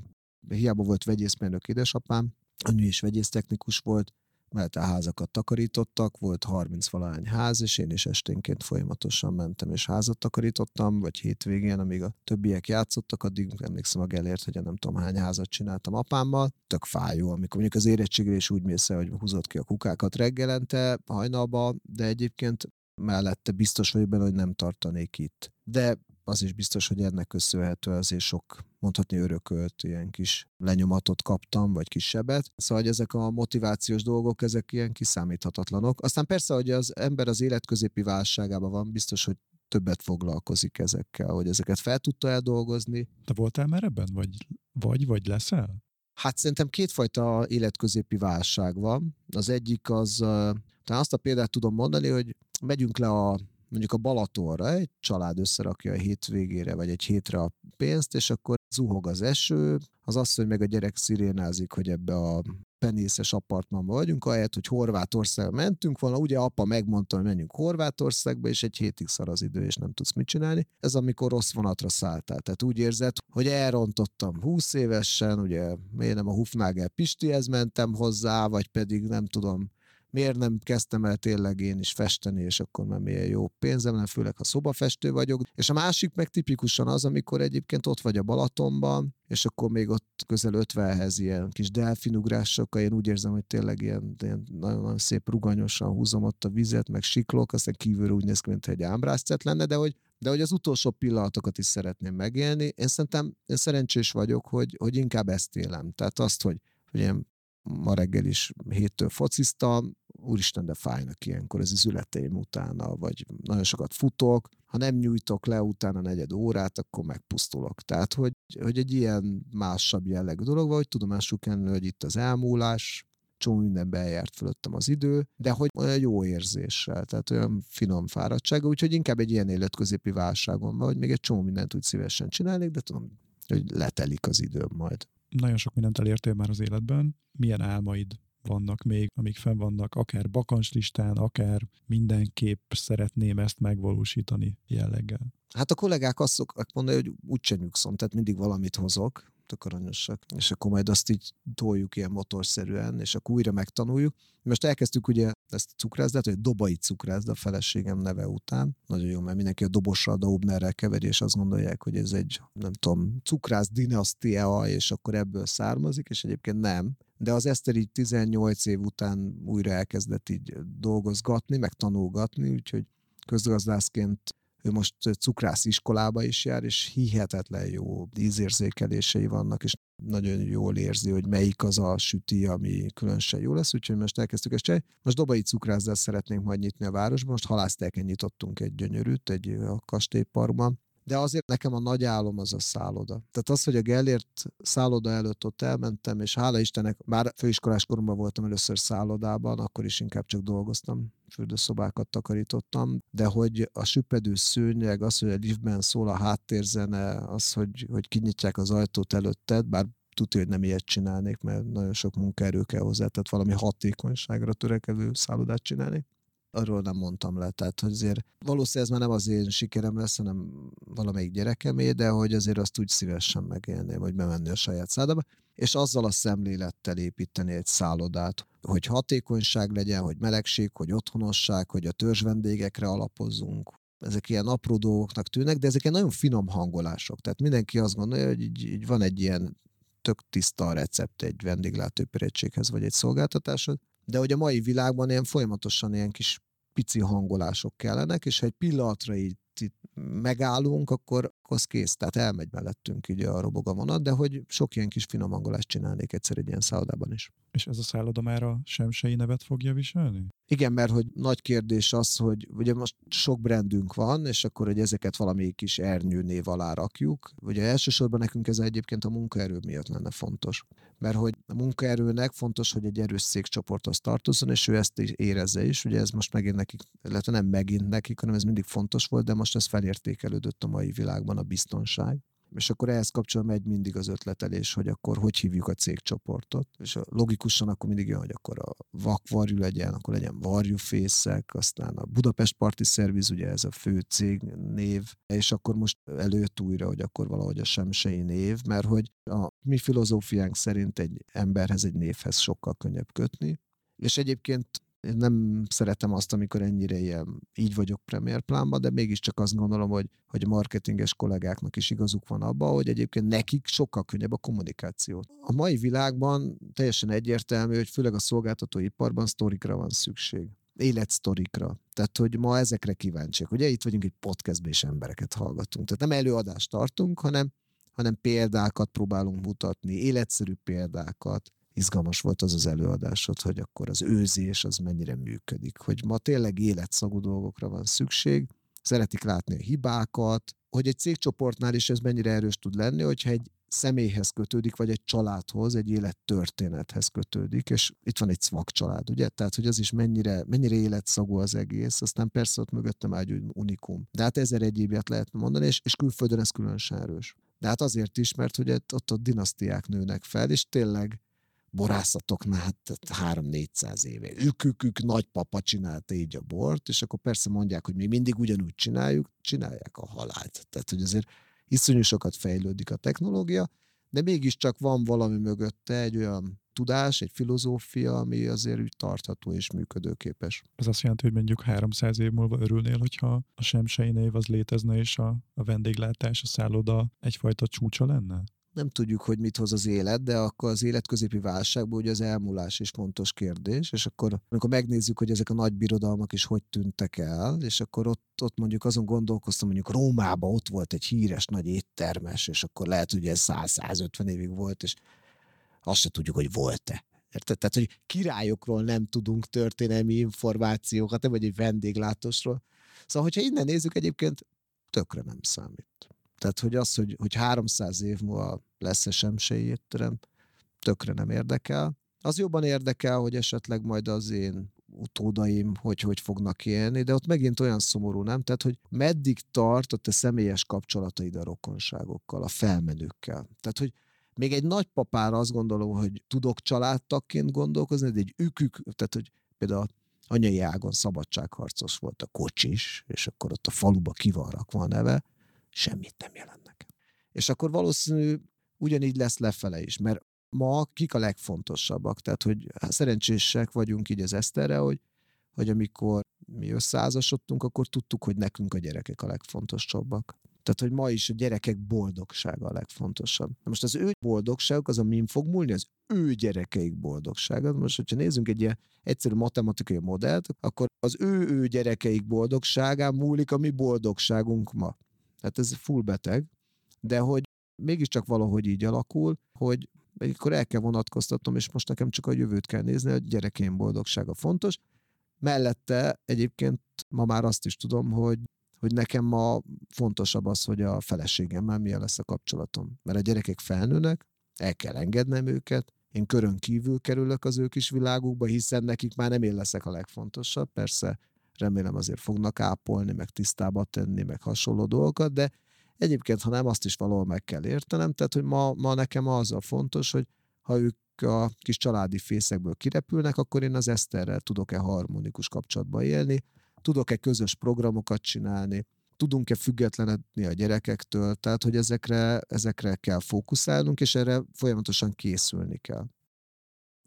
Speaker 2: hiába volt vegyészmérnök édesapám, anyu is vegyésztechnikus volt, mert a házakat takarítottak, volt 30 valahány ház, és én is esténként folyamatosan mentem és házat takarítottam, vagy hétvégén, amíg a többiek játszottak, addig emlékszem a Gellért, hogy nem tudom hány házat csináltam apámmal. Tök fájó, amikor mondjuk az érettségre is úgy mész el, hogy húzott ki a kukákat reggelente, hajnalba, de egyébként mellette biztos vagyok benne, hogy nem tartanék itt. De az is biztos, hogy ennek köszönhető azért sok, mondhatni örökölt ilyen kis lenyomatot kaptam, vagy kisebbet. Szóval, hogy ezek a motivációs dolgok, ezek ilyen kiszámíthatatlanok. Aztán persze, hogy az ember az életközépi válságában van, biztos, hogy többet foglalkozik ezekkel, hogy ezeket fel tudta eldolgozni.
Speaker 3: Te voltál már ebben, vagy, vagy, vagy leszel?
Speaker 2: Hát szerintem kétfajta életközépi válság van. Az egyik az, talán azt a példát tudom mondani, hogy megyünk le a mondjuk a Balatonra egy család összerakja a hétvégére, vagy egy hétre a pénzt, és akkor zuhog az eső, az asszony meg a gyerek szirénázik, hogy ebbe a penészes apartmanban vagyunk, ahelyett, hogy Horvátországba mentünk volna, ugye apa megmondta, hogy menjünk Horvátországba, és egy hétig szar az idő, és nem tudsz mit csinálni. Ez amikor rossz vonatra szálltál. Tehát úgy érzed, hogy elrontottam 20 évesen, ugye miért nem a Hufnagel Pistihez mentem hozzá, vagy pedig nem tudom, miért nem kezdtem el tényleg én is festeni, és akkor már milyen jó pénzem lenne, főleg ha szobafestő vagyok. És a másik meg tipikusan az, amikor egyébként ott vagy a Balatonban, és akkor még ott közel 50-hez ilyen kis delfinugrásokkal, én úgy érzem, hogy tényleg ilyen, ilyen nagyon-nagyon szép ruganyosan húzom ott a vizet, meg siklok, aztán kívülről úgy néz ki, mint egy ámbrászcet lenne, de hogy de hogy az utolsó pillanatokat is szeretném megélni. Én szerintem én szerencsés vagyok, hogy, hogy inkább ezt élem. Tehát azt, hogy, hogy ilyen ma reggel is héttől fociztam, úristen, de fájnak ilyenkor az üzleteim utána, vagy nagyon sokat futok, ha nem nyújtok le utána negyed órát, akkor megpusztulok. Tehát, hogy, hogy egy ilyen másabb jellegű dolog van, hogy tudomásul kell, hogy itt az elmúlás, csomó mindenben eljárt fölöttem az idő, de hogy olyan jó érzéssel, tehát olyan finom fáradtság, úgyhogy inkább egy ilyen életközépi válságon van, hogy még egy csomó mindent úgy szívesen csinálnék, de tudom, hogy letelik az időm majd
Speaker 3: nagyon sok mindent elértél már az életben. Milyen álmaid vannak még, amik fenn vannak, akár bakancslistán, akár mindenképp szeretném ezt megvalósítani jelleggel?
Speaker 2: Hát a kollégák azt szokták mondani, hogy úgyse nyugszom, tehát mindig valamit hozok, tök aranyosak, és akkor majd azt így toljuk ilyen motorszerűen, és akkor újra megtanuljuk. Most elkezdtük ugye ezt a cukrászdát, hogy dobai cukrászda a feleségem neve után. Nagyon jó, mert mindenki a dobosra, a Daubnerrel keveri, és azt gondolják, hogy ez egy, nem tudom, cukrász dinasztia, és akkor ebből származik, és egyébként nem. De az Eszter így 18 év után újra elkezdett így dolgozgatni, meg tanulgatni, úgyhogy közgazdászként ő most cukrász iskolába is jár, és hihetetlen jó ízérzékelései vannak, és nagyon jól érzi, hogy melyik az a süti, ami különösen jó lesz, úgyhogy most elkezdtük ezt csinálni. Most dobai cukrászdást szeretnénk majd nyitni a városban, most halászteken nyitottunk egy gyönyörűt, egy a kastélyparkban, de azért nekem a nagy álom az a szálloda. Tehát az, hogy a Gellért szálloda előtt ott elmentem, és hála Istennek, már főiskolás koromban voltam először szállodában, akkor is inkább csak dolgoztam, fürdőszobákat takarítottam, de hogy a süpedő szőnyeg, az, hogy a liftben szól a háttérzene, az, hogy, hogy kinyitják az ajtót előtted, bár tudja, hogy nem ilyet csinálnék, mert nagyon sok munkaerő kell hozzá, tehát valami hatékonyságra törekedő szállodát csinálni arról nem mondtam le. Tehát, hogy azért valószínűleg ez már nem az én sikerem lesz, hanem valamelyik gyerekemé, de hogy azért azt úgy szívesen megélném, hogy bemenni a saját szállodába, és azzal a szemlélettel építeni egy szállodát, hogy hatékonyság legyen, hogy melegség, hogy otthonosság, hogy a törzs vendégekre alapozzunk, ezek ilyen apró dolgoknak tűnnek, de ezek ilyen nagyon finom hangolások. Tehát mindenki azt gondolja, hogy így, így van egy ilyen tök tiszta recept egy vendéglátópérétséghez vagy egy szolgáltatáshoz, de hogy a mai világban ilyen folyamatosan ilyen kis pici hangolások kellenek, és ha egy pillanatra így megállunk, akkor az kész, tehát elmegy mellettünk így a robog a vonat, de hogy sok ilyen kis finom hangolást csinálnék egyszer egy ilyen szállodában is.
Speaker 3: És ez a szálloda már a semsei nevet fogja viselni?
Speaker 2: Igen, mert hogy nagy kérdés az, hogy ugye most sok brandünk van, és akkor, hogy ezeket valami kis ernyő név alá rakjuk. Ugye elsősorban nekünk ez egyébként a munkaerő miatt lenne fontos. Mert hogy a munkaerőnek fontos, hogy egy erős székcsoporthoz tartozzon, és ő ezt is érezze is. Ugye ez most megint nekik, illetve nem megint nekik, hanem ez mindig fontos volt, de most ez felértékelődött a mai világban a biztonság és akkor ehhez kapcsolatban megy mindig az ötletelés, hogy akkor hogy hívjuk a cégcsoportot. És logikusan akkor mindig jön, hogy akkor a vakvarjú legyen, akkor legyen varjúfészek, aztán a Budapest Parti Service, ugye ez a fő cég név, és akkor most előtt újra, hogy akkor valahogy a semsei név, mert hogy a mi filozófiánk szerint egy emberhez, egy névhez sokkal könnyebb kötni, és egyébként én nem szeretem azt, amikor ennyire ilyen, így vagyok Premier plánban, de mégiscsak azt gondolom, hogy, hogy a marketinges kollégáknak is igazuk van abban, hogy egyébként nekik sokkal könnyebb a kommunikáció. A mai világban teljesen egyértelmű, hogy főleg a szolgáltatóiparban sztorikra van szükség. életsztorikra. Tehát, hogy ma ezekre kíváncsiak. Ugye itt vagyunk egy podcastben, és embereket hallgatunk. Tehát nem előadást tartunk, hanem, hanem példákat próbálunk mutatni, életszerű példákat. Izgalmas volt az az előadásod, hogy akkor az őzés az mennyire működik, hogy ma tényleg életszagú dolgokra van szükség, szeretik látni a hibákat, hogy egy cégcsoportnál is ez mennyire erős tud lenni, hogyha egy személyhez kötődik, vagy egy családhoz, egy élettörténethez kötődik, és itt van egy szvak család, ugye? Tehát, hogy az is mennyire, mennyire életszagú az egész, aztán persze ott mögöttem ágy, hogy unikum. De hát ezer egyébiet lehet mondani, és, és külföldön ez különösen erős. De hát azért is, mert hogy ott a dinasztiák nőnek fel, és tényleg borászatoknál hát 3-400 éve. Ők, ők, ők, nagypapa csinálta így a bort, és akkor persze mondják, hogy mi mindig ugyanúgy csináljuk, csinálják a halált. Tehát, hogy azért iszonyú sokat fejlődik a technológia, de mégiscsak van valami mögötte egy olyan tudás, egy filozófia, ami azért úgy tartható és működőképes.
Speaker 3: Ez azt jelenti, hogy mondjuk 300 év múlva örülnél, hogyha a Semsei név az létezne, és a, a vendéglátás, a szálloda egyfajta csúcsa lenne?
Speaker 2: Nem tudjuk, hogy mit hoz az élet, de akkor az életközépi válságban ugye az elmúlás is fontos kérdés, és akkor amikor megnézzük, hogy ezek a nagy birodalmak is hogy tűntek el, és akkor ott, ott mondjuk azon gondolkoztam, mondjuk Rómában ott volt egy híres nagy éttermes, és akkor lehet, hogy ez 100-150 évig volt, és azt se tudjuk, hogy volt-e. Érted? Tehát, hogy királyokról nem tudunk történelmi információkat, nem vagy egy vendéglátósról. Szóval, hogyha innen nézzük, egyébként tökre nem számít. Tehát, hogy az, hogy, hogy 300 év múlva lesz-e semsei étterem, tökre nem érdekel. Az jobban érdekel, hogy esetleg majd az én utódaim hogy hogy fognak élni, de ott megint olyan szomorú, nem? Tehát, hogy meddig tart a te személyes kapcsolataid a rokonságokkal, a felmenőkkel. Tehát, hogy még egy nagypapára azt gondolom, hogy tudok családtakként gondolkozni, de egy ükük, tehát, hogy például anyai ágon szabadságharcos volt a kocsis, és akkor ott a faluba ki van rakva a neve, semmit nem jelent nekem. És akkor valószínű ugyanígy lesz lefele is, mert ma kik a legfontosabbak? Tehát, hogy hát szerencsések vagyunk így az Eszterre, hogy, hogy amikor mi összeházasodtunk, akkor tudtuk, hogy nekünk a gyerekek a legfontosabbak. Tehát, hogy ma is a gyerekek boldogsága a legfontosabb. Na most az ő boldogságuk az, amin fog múlni, az ő gyerekeik boldogsága. Most, hogyha nézzünk egy ilyen egyszerű matematikai modellt, akkor az ő, ő gyerekeik boldogságán múlik a mi boldogságunk ma. Tehát ez full beteg, de hogy mégiscsak valahogy így alakul, hogy akkor el kell vonatkoztatnom, és most nekem csak a jövőt kell nézni, hogy gyerekeim boldogsága fontos. Mellette egyébként ma már azt is tudom, hogy, hogy nekem ma fontosabb az, hogy a feleségemmel milyen lesz a kapcsolatom. Mert a gyerekek felnőnek, el kell engednem őket, én körön kívül kerülök az ő kis világukba, hiszen nekik már nem én leszek a legfontosabb. Persze remélem azért fognak ápolni, meg tisztába tenni, meg hasonló dolgokat, de egyébként, ha nem, azt is valahol meg kell értenem, tehát, hogy ma, ma nekem az a fontos, hogy ha ők a kis családi fészekből kirepülnek, akkor én az Eszterrel tudok-e harmonikus kapcsolatba élni, tudok-e közös programokat csinálni, tudunk-e függetlenedni a gyerekektől, tehát hogy ezekre, ezekre kell fókuszálnunk, és erre folyamatosan készülni kell.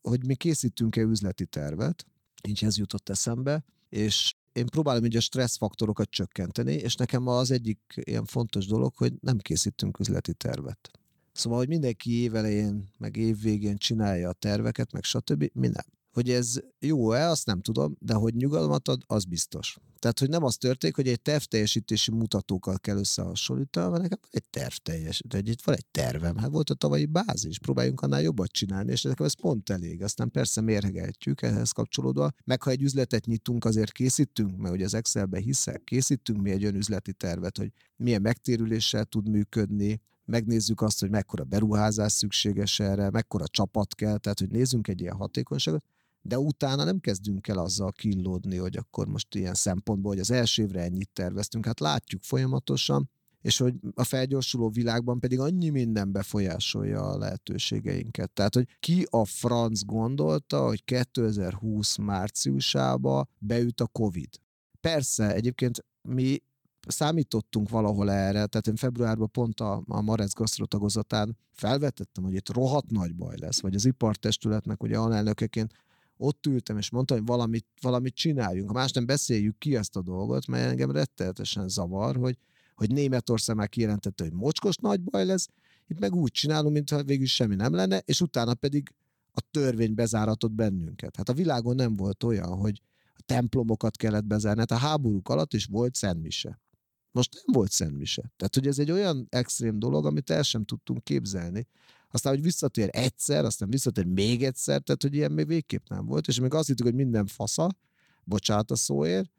Speaker 2: Hogy mi készítünk-e üzleti tervet, így ez jutott eszembe, és én próbálom így a stresszfaktorokat csökkenteni, és nekem az egyik ilyen fontos dolog, hogy nem készítünk üzleti tervet. Szóval, hogy mindenki évelején, meg évvégén csinálja a terveket, meg stb. Mi nem. Hogy ez jó-e, azt nem tudom, de hogy nyugalmat ad, az biztos. Tehát, hogy nem az történik, hogy egy tervteljesítési mutatókkal kell összehasonlítani, hanem nekem egy tervteljes, de itt van egy tervem. Hát volt a tavalyi bázis, próbáljunk annál jobbat csinálni, és nekem ez pont elég. Aztán persze mérhegetjük ehhez kapcsolódva, meg ha egy üzletet nyitunk, azért készítünk, mert hogy az Excelbe hiszek, készítünk mi egy olyan üzleti tervet, hogy milyen megtérüléssel tud működni, megnézzük azt, hogy mekkora beruházás szükséges erre, mekkora csapat kell, tehát hogy nézzünk egy ilyen hatékonyságot, de utána nem kezdünk el azzal killódni, hogy akkor most ilyen szempontból, hogy az első évre ennyit terveztünk, hát látjuk folyamatosan, és hogy a felgyorsuló világban pedig annyi minden befolyásolja a lehetőségeinket. Tehát, hogy ki a franc gondolta, hogy 2020 márciusába beüt a Covid. Persze, egyébként mi számítottunk valahol erre, tehát én februárban pont a, a Marec gasztrotagozatán felvetettem, hogy itt rohadt nagy baj lesz, vagy az ipartestületnek ugye alelnökeként ott ültem, és mondtam, hogy valamit, valamit csináljunk. Ha más nem beszéljük ki ezt a dolgot, mert engem rettenetesen zavar, hogy, hogy Németország már kijelentette, hogy mocskos nagy baj lesz, itt meg úgy csinálunk, mintha végül semmi nem lenne, és utána pedig a törvény bezáratott bennünket. Hát a világon nem volt olyan, hogy templomokat kellett bezárni. Hát a háborúk alatt is volt szentmise. Most nem volt szentmise. Tehát, hogy ez egy olyan extrém dolog, amit el sem tudtunk képzelni. Aztán, hogy visszatér egyszer, aztán visszatér még egyszer, tehát, hogy ilyen még végképp nem volt. És még azt hittük, hogy minden fasza, bocsánat a szóért,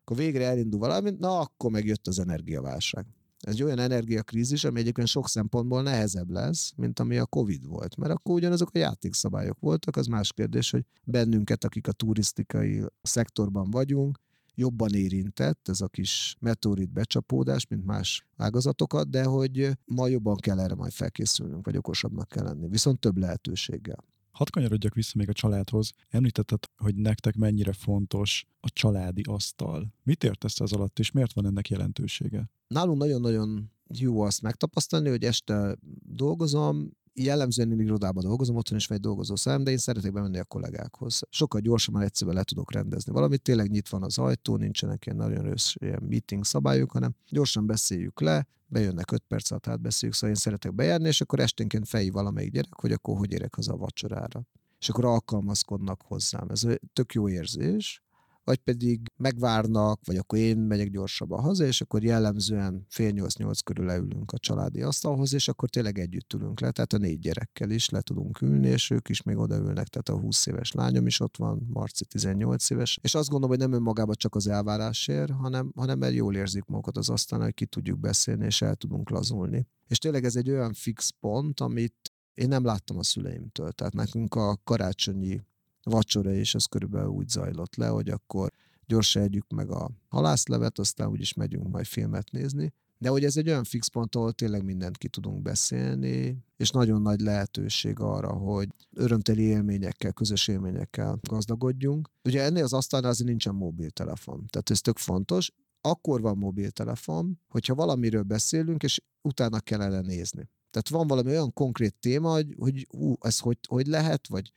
Speaker 2: akkor végre elindul valami, na akkor megjött az energiaválság. Ez egy olyan energiakrízis, ami egyébként sok szempontból nehezebb lesz, mint ami a Covid volt. Mert akkor ugyanazok a játékszabályok voltak, az más kérdés, hogy bennünket, akik a turisztikai szektorban vagyunk, jobban érintett ez a kis meteorit becsapódás, mint más ágazatokat, de hogy ma jobban kell erre majd felkészülnünk, vagy okosabbnak kell lenni. Viszont több lehetőséggel.
Speaker 3: Hadd kanyarodjak vissza még a családhoz. Említetted, hogy nektek mennyire fontos a családi asztal. Mit értesz ez alatt, és miért van ennek jelentősége?
Speaker 2: Nálunk nagyon-nagyon jó azt megtapasztalni, hogy este dolgozom, jellemzően én irodában dolgozom, otthon is vagy dolgozó szám, de én szeretek bemenni a kollégákhoz. Sokkal gyorsabban egyszerűen le tudok rendezni valamit, tényleg nyitva van az ajtó, nincsenek ilyen nagyon rossz ilyen meeting szabályok, hanem gyorsan beszéljük le, bejönnek öt perc alatt átbeszéljük, szóval én szeretek bejárni, és akkor esténként fejű valamelyik gyerek, hogy akkor hogy érek haza a vacsorára. És akkor alkalmazkodnak hozzám. Ez tök jó érzés vagy pedig megvárnak, vagy akkor én megyek gyorsabban haza, és akkor jellemzően fél nyolc-nyolc körül leülünk a családi asztalhoz, és akkor tényleg együtt ülünk le, tehát a négy gyerekkel is le tudunk ülni, és ők is még odaülnek, tehát a 20 éves lányom is ott van, Marci 18 éves, és azt gondolom, hogy nem önmagában csak az elvárásért, hanem, hanem mert jól érzik magukat az asztalon, hogy ki tudjuk beszélni, és el tudunk lazulni. És tényleg ez egy olyan fix pont, amit én nem láttam a szüleimtől. Tehát nekünk a karácsonyi vacsora, és az körülbelül úgy zajlott le, hogy akkor gyorsan együk meg a halászlevet, aztán úgyis megyünk majd filmet nézni. De hogy ez egy olyan fix pont, ahol tényleg mindent ki tudunk beszélni, és nagyon nagy lehetőség arra, hogy örömteli élményekkel, közös élményekkel gazdagodjunk. Ugye ennél az asztalnál azért nincsen mobiltelefon, tehát ez tök fontos. Akkor van mobiltelefon, hogyha valamiről beszélünk, és utána kellene nézni. Tehát van valami olyan konkrét téma, hogy, hogy ú, ez hogy, hogy lehet, vagy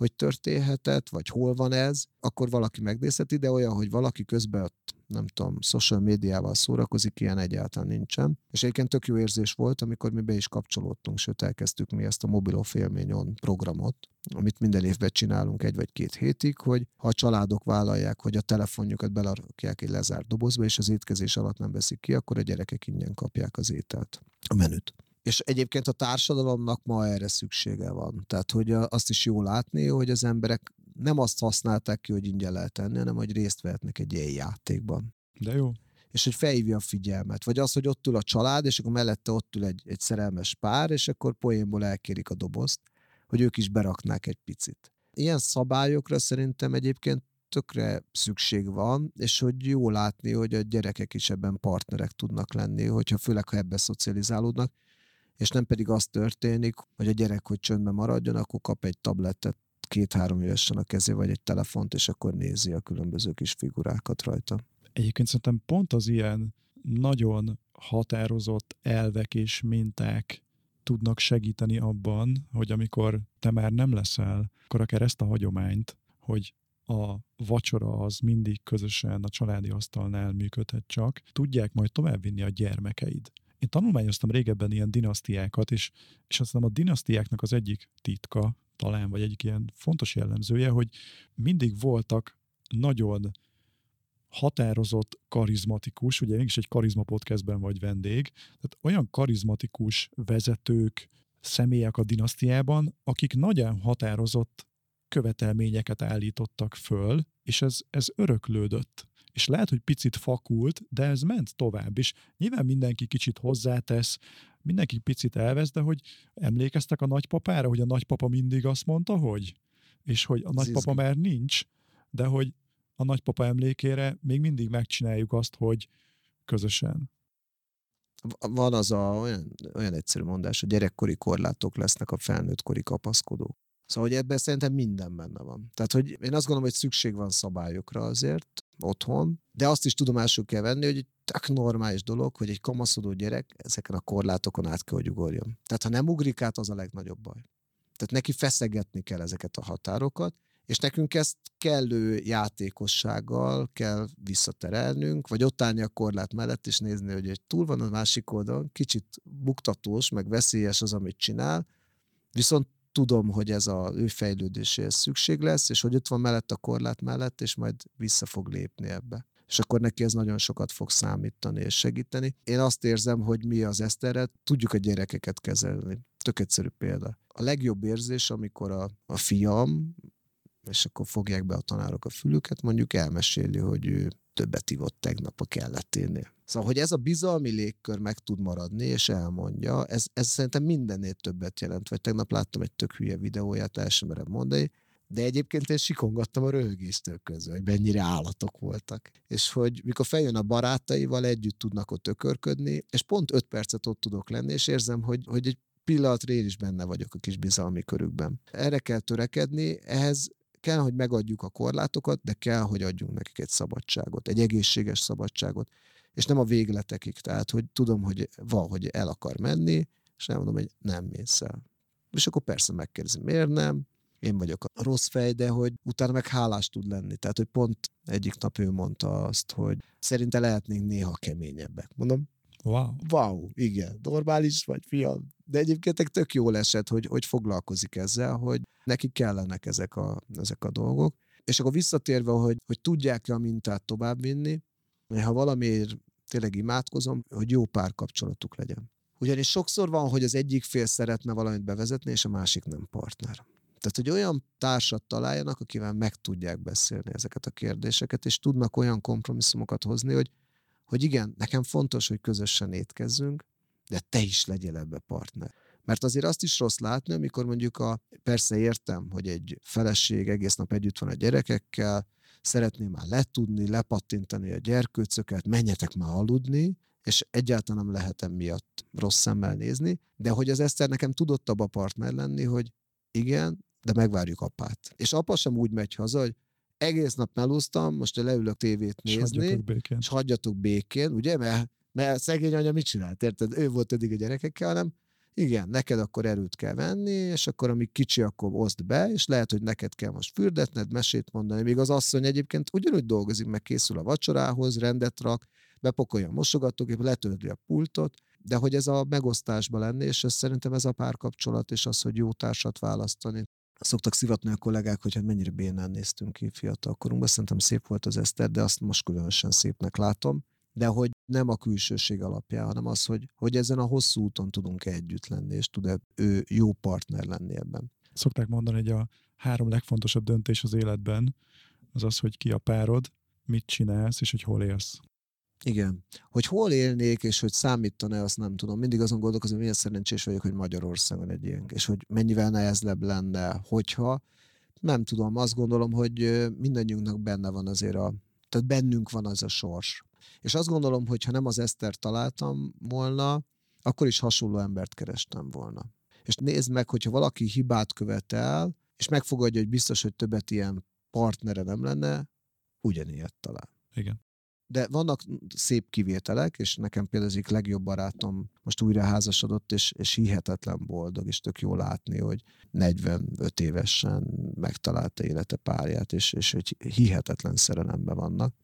Speaker 2: hogy történhetett, vagy hol van ez, akkor valaki megnézheti, de olyan, hogy valaki közben ott, nem tudom, social médiával szórakozik, ilyen egyáltalán nincsen. És egyébként tök jó érzés volt, amikor mi be is kapcsolódtunk, sőt elkezdtük mi ezt a Mobilov élményon programot, amit minden évben csinálunk egy vagy két hétig, hogy ha a családok vállalják, hogy a telefonjukat belerakják egy lezárt dobozba, és az étkezés alatt nem veszik ki, akkor a gyerekek ingyen kapják az ételt, a menüt. És egyébként a társadalomnak ma erre szüksége van. Tehát, hogy azt is jó látni, hogy az emberek nem azt használták ki, hogy ingyen lehet tenni, hanem hogy részt vehetnek egy ilyen játékban.
Speaker 3: De jó.
Speaker 2: És hogy felhívja a figyelmet. Vagy az, hogy ott ül a család, és akkor mellette ott ül egy, egy szerelmes pár, és akkor poénból elkérik a dobozt, hogy ők is beraknák egy picit. Ilyen szabályokra szerintem egyébként tökre szükség van, és hogy jó látni, hogy a gyerekek is ebben partnerek tudnak lenni, hogyha főleg, ha ebbe szocializálódnak, és nem pedig az történik, hogy a gyerek, hogy csöndben maradjon, akkor kap egy tabletet két-három évesen a kezé, vagy egy telefont, és akkor nézi a különböző kis figurákat rajta.
Speaker 3: Egyébként szerintem pont az ilyen nagyon határozott elvek és minták tudnak segíteni abban, hogy amikor te már nem leszel, akkor akár ezt a hagyományt, hogy a vacsora az mindig közösen a családi asztalnál működhet csak, tudják majd továbbvinni a gyermekeid. Én tanulmányoztam régebben ilyen dinasztiákat, és, és aztán a dinasztiáknak az egyik titka, talán, vagy egyik ilyen fontos jellemzője, hogy mindig voltak nagyon határozott, karizmatikus, ugye mégis egy karizma podcastben vagy vendég, tehát olyan karizmatikus vezetők, személyek a dinasztiában, akik nagyon határozott követelményeket állítottak föl, és ez, ez öröklődött és lehet, hogy picit fakult, de ez ment tovább, és nyilván mindenki kicsit hozzátesz, mindenki picit elvesz, de hogy emlékeztek a nagypapára, hogy a nagypapa mindig azt mondta, hogy, és hogy a nagypapa már nincs, de hogy a nagypapa emlékére még mindig megcsináljuk azt, hogy közösen.
Speaker 2: Van az a olyan, olyan egyszerű mondás, hogy gyerekkori korlátok lesznek a felnőttkori kapaszkodók. Szóval, hogy ebben szerintem minden benne van. Tehát, hogy én azt gondolom, hogy szükség van szabályokra azért otthon, de azt is tudomásul kell venni, hogy tök normális dolog, hogy egy kamaszodó gyerek ezeken a korlátokon át kell, hogy ugorjon. Tehát, ha nem ugrik át, az a legnagyobb baj. Tehát neki feszegetni kell ezeket a határokat, és nekünk ezt kellő játékossággal kell visszaterelnünk, vagy ott állni a korlát mellett, és nézni, hogy egy túl van a másik oldalon, kicsit buktatós, meg veszélyes az, amit csinál, viszont tudom, hogy ez a ő fejlődéséhez szükség lesz, és hogy ott van mellett a korlát mellett, és majd vissza fog lépni ebbe és akkor neki ez nagyon sokat fog számítani és segíteni. Én azt érzem, hogy mi az Eszterre, tudjuk a gyerekeket kezelni. Tök egyszerű példa. A legjobb érzés, amikor a, a fiam, és akkor fogják be a tanárok a fülüket, mondjuk elmeséli, hogy ő többet ivott tegnap a kelleténél. Szóval, hogy ez a bizalmi légkör meg tud maradni, és elmondja, ez, ez szerintem mindennél többet jelent. Vagy tegnap láttam egy tök hülye videóját, el sem merem mondani, de egyébként én sikongattam a röhögéstől közül, hogy mennyire állatok voltak. És hogy mikor feljön a barátaival, együtt tudnak ott ökörködni, és pont öt percet ott tudok lenni, és érzem, hogy, hogy egy pillanatra én is benne vagyok a kis bizalmi körükben. Erre kell törekedni, ehhez kell, hogy megadjuk a korlátokat, de kell, hogy adjunk nekik egy szabadságot, egy egészséges szabadságot, és nem a végletekig, tehát, hogy tudom, hogy van, hogy el akar menni, és elmondom, hogy nem mész el. És akkor persze megkérdezem, miért nem, én vagyok a rossz fej, de hogy utána meg hálás tud lenni. Tehát, hogy pont egyik nap ő mondta azt, hogy szerinte lehetnénk néha keményebbek. Mondom,
Speaker 3: Wow.
Speaker 2: Wow, igen, normális vagy, fiam. De egyébként tök jól esett, hogy, hogy foglalkozik ezzel, hogy neki kellenek ezek a, ezek a dolgok. És akkor visszatérve, hogy, hogy tudják-e a mintát továbbvinni, ha valamiért tényleg imádkozom, hogy jó párkapcsolatuk legyen. Ugyanis sokszor van, hogy az egyik fél szeretne valamit bevezetni, és a másik nem partner. Tehát, hogy olyan társat találjanak, akivel meg tudják beszélni ezeket a kérdéseket, és tudnak olyan kompromisszumokat hozni, hogy, hogy igen, nekem fontos, hogy közösen étkezzünk, de te is legyél ebbe partner. Mert azért azt is rossz látni, amikor mondjuk a, persze értem, hogy egy feleség egész nap együtt van a gyerekekkel, szeretné már letudni, lepattintani a gyerkőcöket, menjetek már aludni, és egyáltalán nem lehet emiatt rossz szemmel nézni, de hogy az Eszter nekem tudott abba partner lenni, hogy igen, de megvárjuk apát. És apa sem úgy megy haza, hogy egész nap melúztam, most leülök tévét nézni, és
Speaker 3: hagyjatok békén,
Speaker 2: és hagyjatok békén ugye, mert, mert szegény anya mit csinált, érted? Ő volt eddig a gyerekekkel, hanem igen, neked akkor erőt kell venni, és akkor amíg kicsi, akkor oszd be, és lehet, hogy neked kell most fürdetned, mesét mondani, míg az asszony egyébként ugyanúgy dolgozik, meg készül a vacsorához, rendet rak, bepakolja a mosogatógép, letölti a pultot, de hogy ez a megosztásba lenni, és ez szerintem ez a párkapcsolat, és az, hogy jó társat választani. Szoktak szivatni a kollégák, hogy hát mennyire bénán néztünk ki fiatal korunkban. Szerintem szép volt az Eszter, de azt most különösen szépnek látom. De hogy nem a külsőség alapján, hanem az, hogy, hogy ezen a hosszú úton tudunk együtt lenni, és tud -e ő jó partner lenni ebben.
Speaker 3: Szokták mondani, hogy a három legfontosabb döntés az életben az az, hogy ki a párod, mit csinálsz, és hogy hol élsz.
Speaker 2: Igen. Hogy hol élnék, és hogy számítana azt nem tudom. Mindig azon gondolkozom, hogy milyen szerencsés vagyok, hogy Magyarországon egy ilyen, és hogy mennyivel nehezebb lenne, hogyha nem tudom, azt gondolom, hogy mindannyiunknak benne van azért a, tehát bennünk van az a sors. És azt gondolom, hogy ha nem az Eszter találtam volna, akkor is hasonló embert kerestem volna. És nézd meg, hogyha valaki hibát követel, és megfogadja, hogy biztos, hogy többet ilyen partnere nem lenne, ugyanilyet talál.
Speaker 3: Igen
Speaker 2: de vannak szép kivételek, és nekem például az egyik legjobb barátom most újra házasodott, és, és hihetetlen boldog, és tök jó látni, hogy 45 évesen megtalálta élete párját, és, és hogy hihetetlen szerelemben vannak.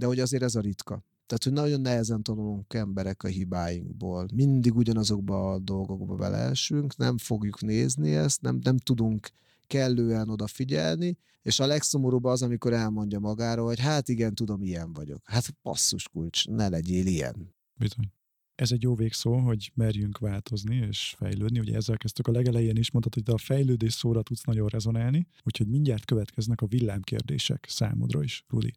Speaker 2: De hogy azért ez a ritka. Tehát, hogy nagyon nehezen tanulunk emberek a hibáinkból. Mindig ugyanazokba a dolgokba beleesünk, nem fogjuk nézni ezt, nem, nem tudunk kellően odafigyelni, és a legszomorúbb az, amikor elmondja magáról, hogy hát igen, tudom, ilyen vagyok. Hát passzus kulcs, ne legyél ilyen.
Speaker 3: Bizony. Ez egy jó végszó, hogy merjünk változni és fejlődni. Ugye ezzel kezdtük a legelején is, mondtad, hogy de a fejlődés szóra tudsz nagyon rezonálni, úgyhogy mindjárt következnek a villámkérdések számodra is, Rudi.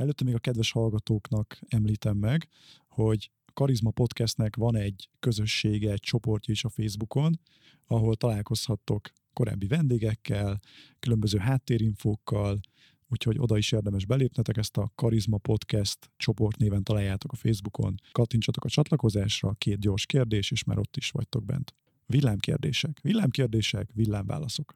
Speaker 3: Előtte még a kedves hallgatóknak említem meg, hogy Karizma Podcastnek van egy közössége, egy csoportja is a Facebookon, ahol találkozhattok korábbi vendégekkel, különböző háttérinfókkal, úgyhogy oda is érdemes belépnetek, ezt a Karizma Podcast csoport néven találjátok a Facebookon. Kattintsatok a csatlakozásra, két gyors kérdés, és már ott is vagytok bent. Villámkérdések, villámkérdések, villámválaszok.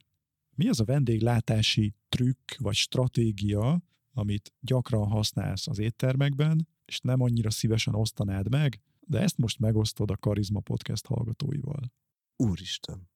Speaker 3: Mi az a vendéglátási trükk vagy stratégia, amit gyakran használsz az éttermekben, és nem annyira szívesen osztanád meg, de ezt most megosztod a Karizma Podcast hallgatóival.
Speaker 2: Úristen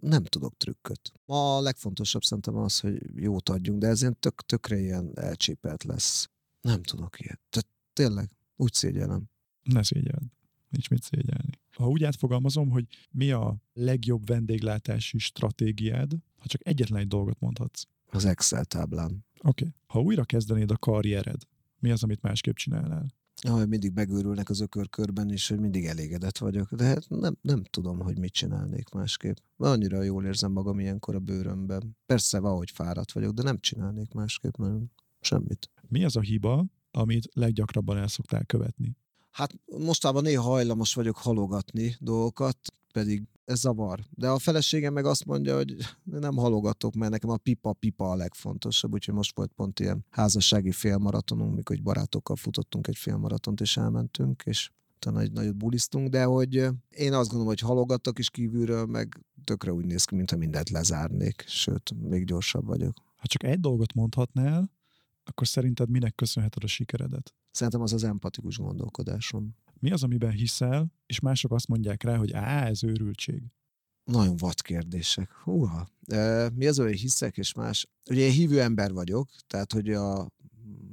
Speaker 2: nem tudok trükköt. A legfontosabb szerintem az, hogy jót adjunk, de ez ilyen tök, tökre ilyen elcsépelt lesz. Nem tudok ilyet. Tehát tényleg, úgy szégyellem.
Speaker 3: Ne szégyeld. Nincs mit szégyelni. Ha úgy átfogalmazom, hogy mi a legjobb vendéglátási stratégiád, ha csak egyetlen egy dolgot mondhatsz.
Speaker 2: Az Excel táblán.
Speaker 3: Oké. Okay. Ha újra kezdenéd a karriered, mi az, amit másképp csinálnál?
Speaker 2: Ah, mindig megőrülnek az ökörkörben is, hogy mindig elégedett vagyok, de hát nem, nem tudom, hogy mit csinálnék másképp. Annyira jól érzem magam ilyenkor a bőrömben. Persze valahogy fáradt vagyok, de nem csinálnék másképp, nem. Semmit.
Speaker 3: Mi az a hiba, amit leggyakrabban el szoktál követni?
Speaker 2: Hát mostában néha hajlamos vagyok halogatni dolgokat, pedig ez zavar. De a feleségem meg azt mondja, hogy nem halogatok, mert nekem a pipa-pipa a legfontosabb, úgyhogy most volt pont ilyen házassági félmaratonunk, mikor egy barátokkal futottunk egy félmaratont, és elmentünk, és utána egy nagyot bulisztunk, de hogy én azt gondolom, hogy halogattak is kívülről, meg tökre úgy néz ki, mintha mindent lezárnék, sőt, még gyorsabb vagyok.
Speaker 3: Ha csak egy dolgot mondhatnál, akkor szerinted minek köszönheted a sikeredet?
Speaker 2: Szerintem az az empatikus gondolkodásom.
Speaker 3: Mi az, amiben hiszel, és mások azt mondják rá, hogy á, ez őrültség?
Speaker 2: Nagyon vad kérdések. Húha. Mi az, hogy hiszek, és más? Ugye én hívő ember vagyok, tehát hogy a,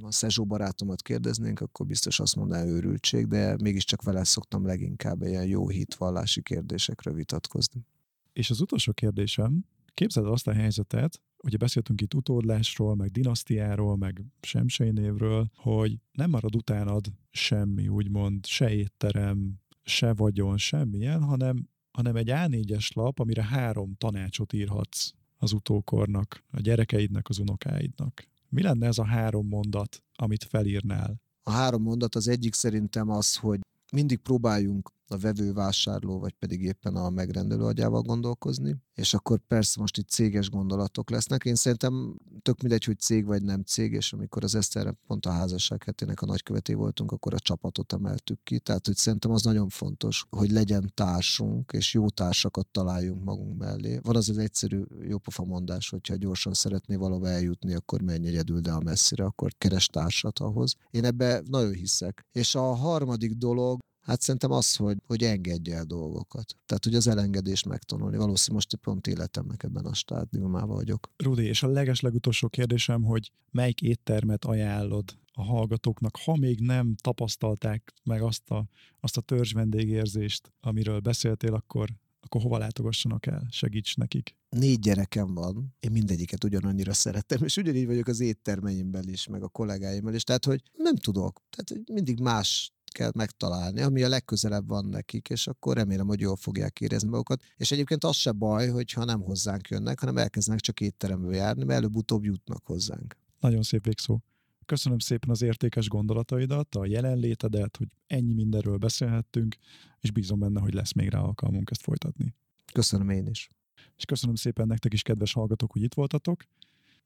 Speaker 2: a Szezsó barátomat kérdeznénk, akkor biztos azt mondaná őrültség, de mégiscsak vele szoktam leginkább ilyen jó hitvallási kérdésekről vitatkozni.
Speaker 3: És az utolsó kérdésem, képzeld azt a helyzetet, ugye beszéltünk itt utódlásról, meg dinasztiáról, meg semsei névről, hogy nem marad utánad semmi, úgymond, se étterem, se vagyon, semmilyen, hanem, hanem egy A4-es lap, amire három tanácsot írhatsz az utókornak, a gyerekeidnek, az unokáidnak. Mi lenne ez a három mondat, amit felírnál?
Speaker 2: A három mondat az egyik szerintem az, hogy mindig próbáljunk a vevő, vásárló, vagy pedig éppen a megrendelő agyával gondolkozni, és akkor persze most itt céges gondolatok lesznek. Én szerintem tök mindegy, hogy cég vagy nem cég, és amikor az Eszterre pont a házasság hetének a nagyköveté voltunk, akkor a csapatot emeltük ki. Tehát, hogy szerintem az nagyon fontos, hogy legyen társunk, és jó társakat találjunk magunk mellé. Van az az egyszerű jópofa mondás, hogyha gyorsan szeretné valahova eljutni, akkor menj egyedül, de a messzire, akkor keres társat ahhoz. Én ebbe nagyon hiszek. És a harmadik dolog, Hát szerintem az, hogy, hogy engedje el dolgokat. Tehát, hogy az elengedés megtanulni. Valószínűleg most pont életemnek ebben a stádiumában vagyok.
Speaker 3: Rudi, és a leges legutolsó kérdésem, hogy melyik éttermet ajánlod a hallgatóknak, ha még nem tapasztalták meg azt a, azt a törzs vendégérzést, amiről beszéltél, akkor, akkor hova látogassanak el? Segíts nekik.
Speaker 2: Négy gyerekem van, én mindegyiket ugyanannyira szeretem, és ugyanígy vagyok az éttermeimben is, meg a kollégáimmal is, tehát hogy nem tudok, tehát mindig más kell megtalálni, ami a legközelebb van nekik, és akkor remélem, hogy jól fogják érezni magukat. És egyébként az se baj, hogyha nem hozzánk jönnek, hanem elkezdenek csak étteremből járni, mert előbb-utóbb jutnak hozzánk.
Speaker 3: Nagyon szép végszó. Köszönöm szépen az értékes gondolataidat, a jelenlétedet, hogy ennyi mindenről beszélhettünk, és bízom benne, hogy lesz még rá alkalmunk ezt folytatni.
Speaker 2: Köszönöm én is.
Speaker 3: És köszönöm szépen nektek is, kedves hallgatók, hogy itt voltatok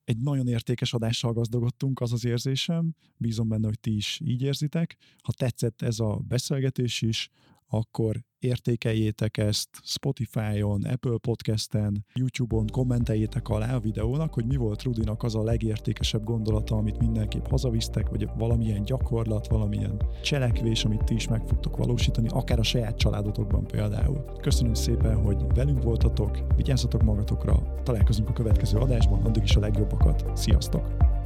Speaker 3: egy nagyon értékes adással gazdagodtunk, az az érzésem. Bízom benne, hogy ti is így érzitek. Ha tetszett ez a beszélgetés is, akkor értékeljétek ezt Spotify-on, Apple Podcast-en, YouTube-on, kommenteljétek alá a videónak, hogy mi volt Rudinak az a legértékesebb gondolata, amit mindenképp hazavisztek, vagy valamilyen gyakorlat, valamilyen cselekvés, amit ti is meg fogtok valósítani, akár a saját családotokban például. Köszönöm szépen, hogy velünk voltatok, vigyázzatok magatokra, találkozunk a következő adásban, addig is a legjobbakat. Sziasztok!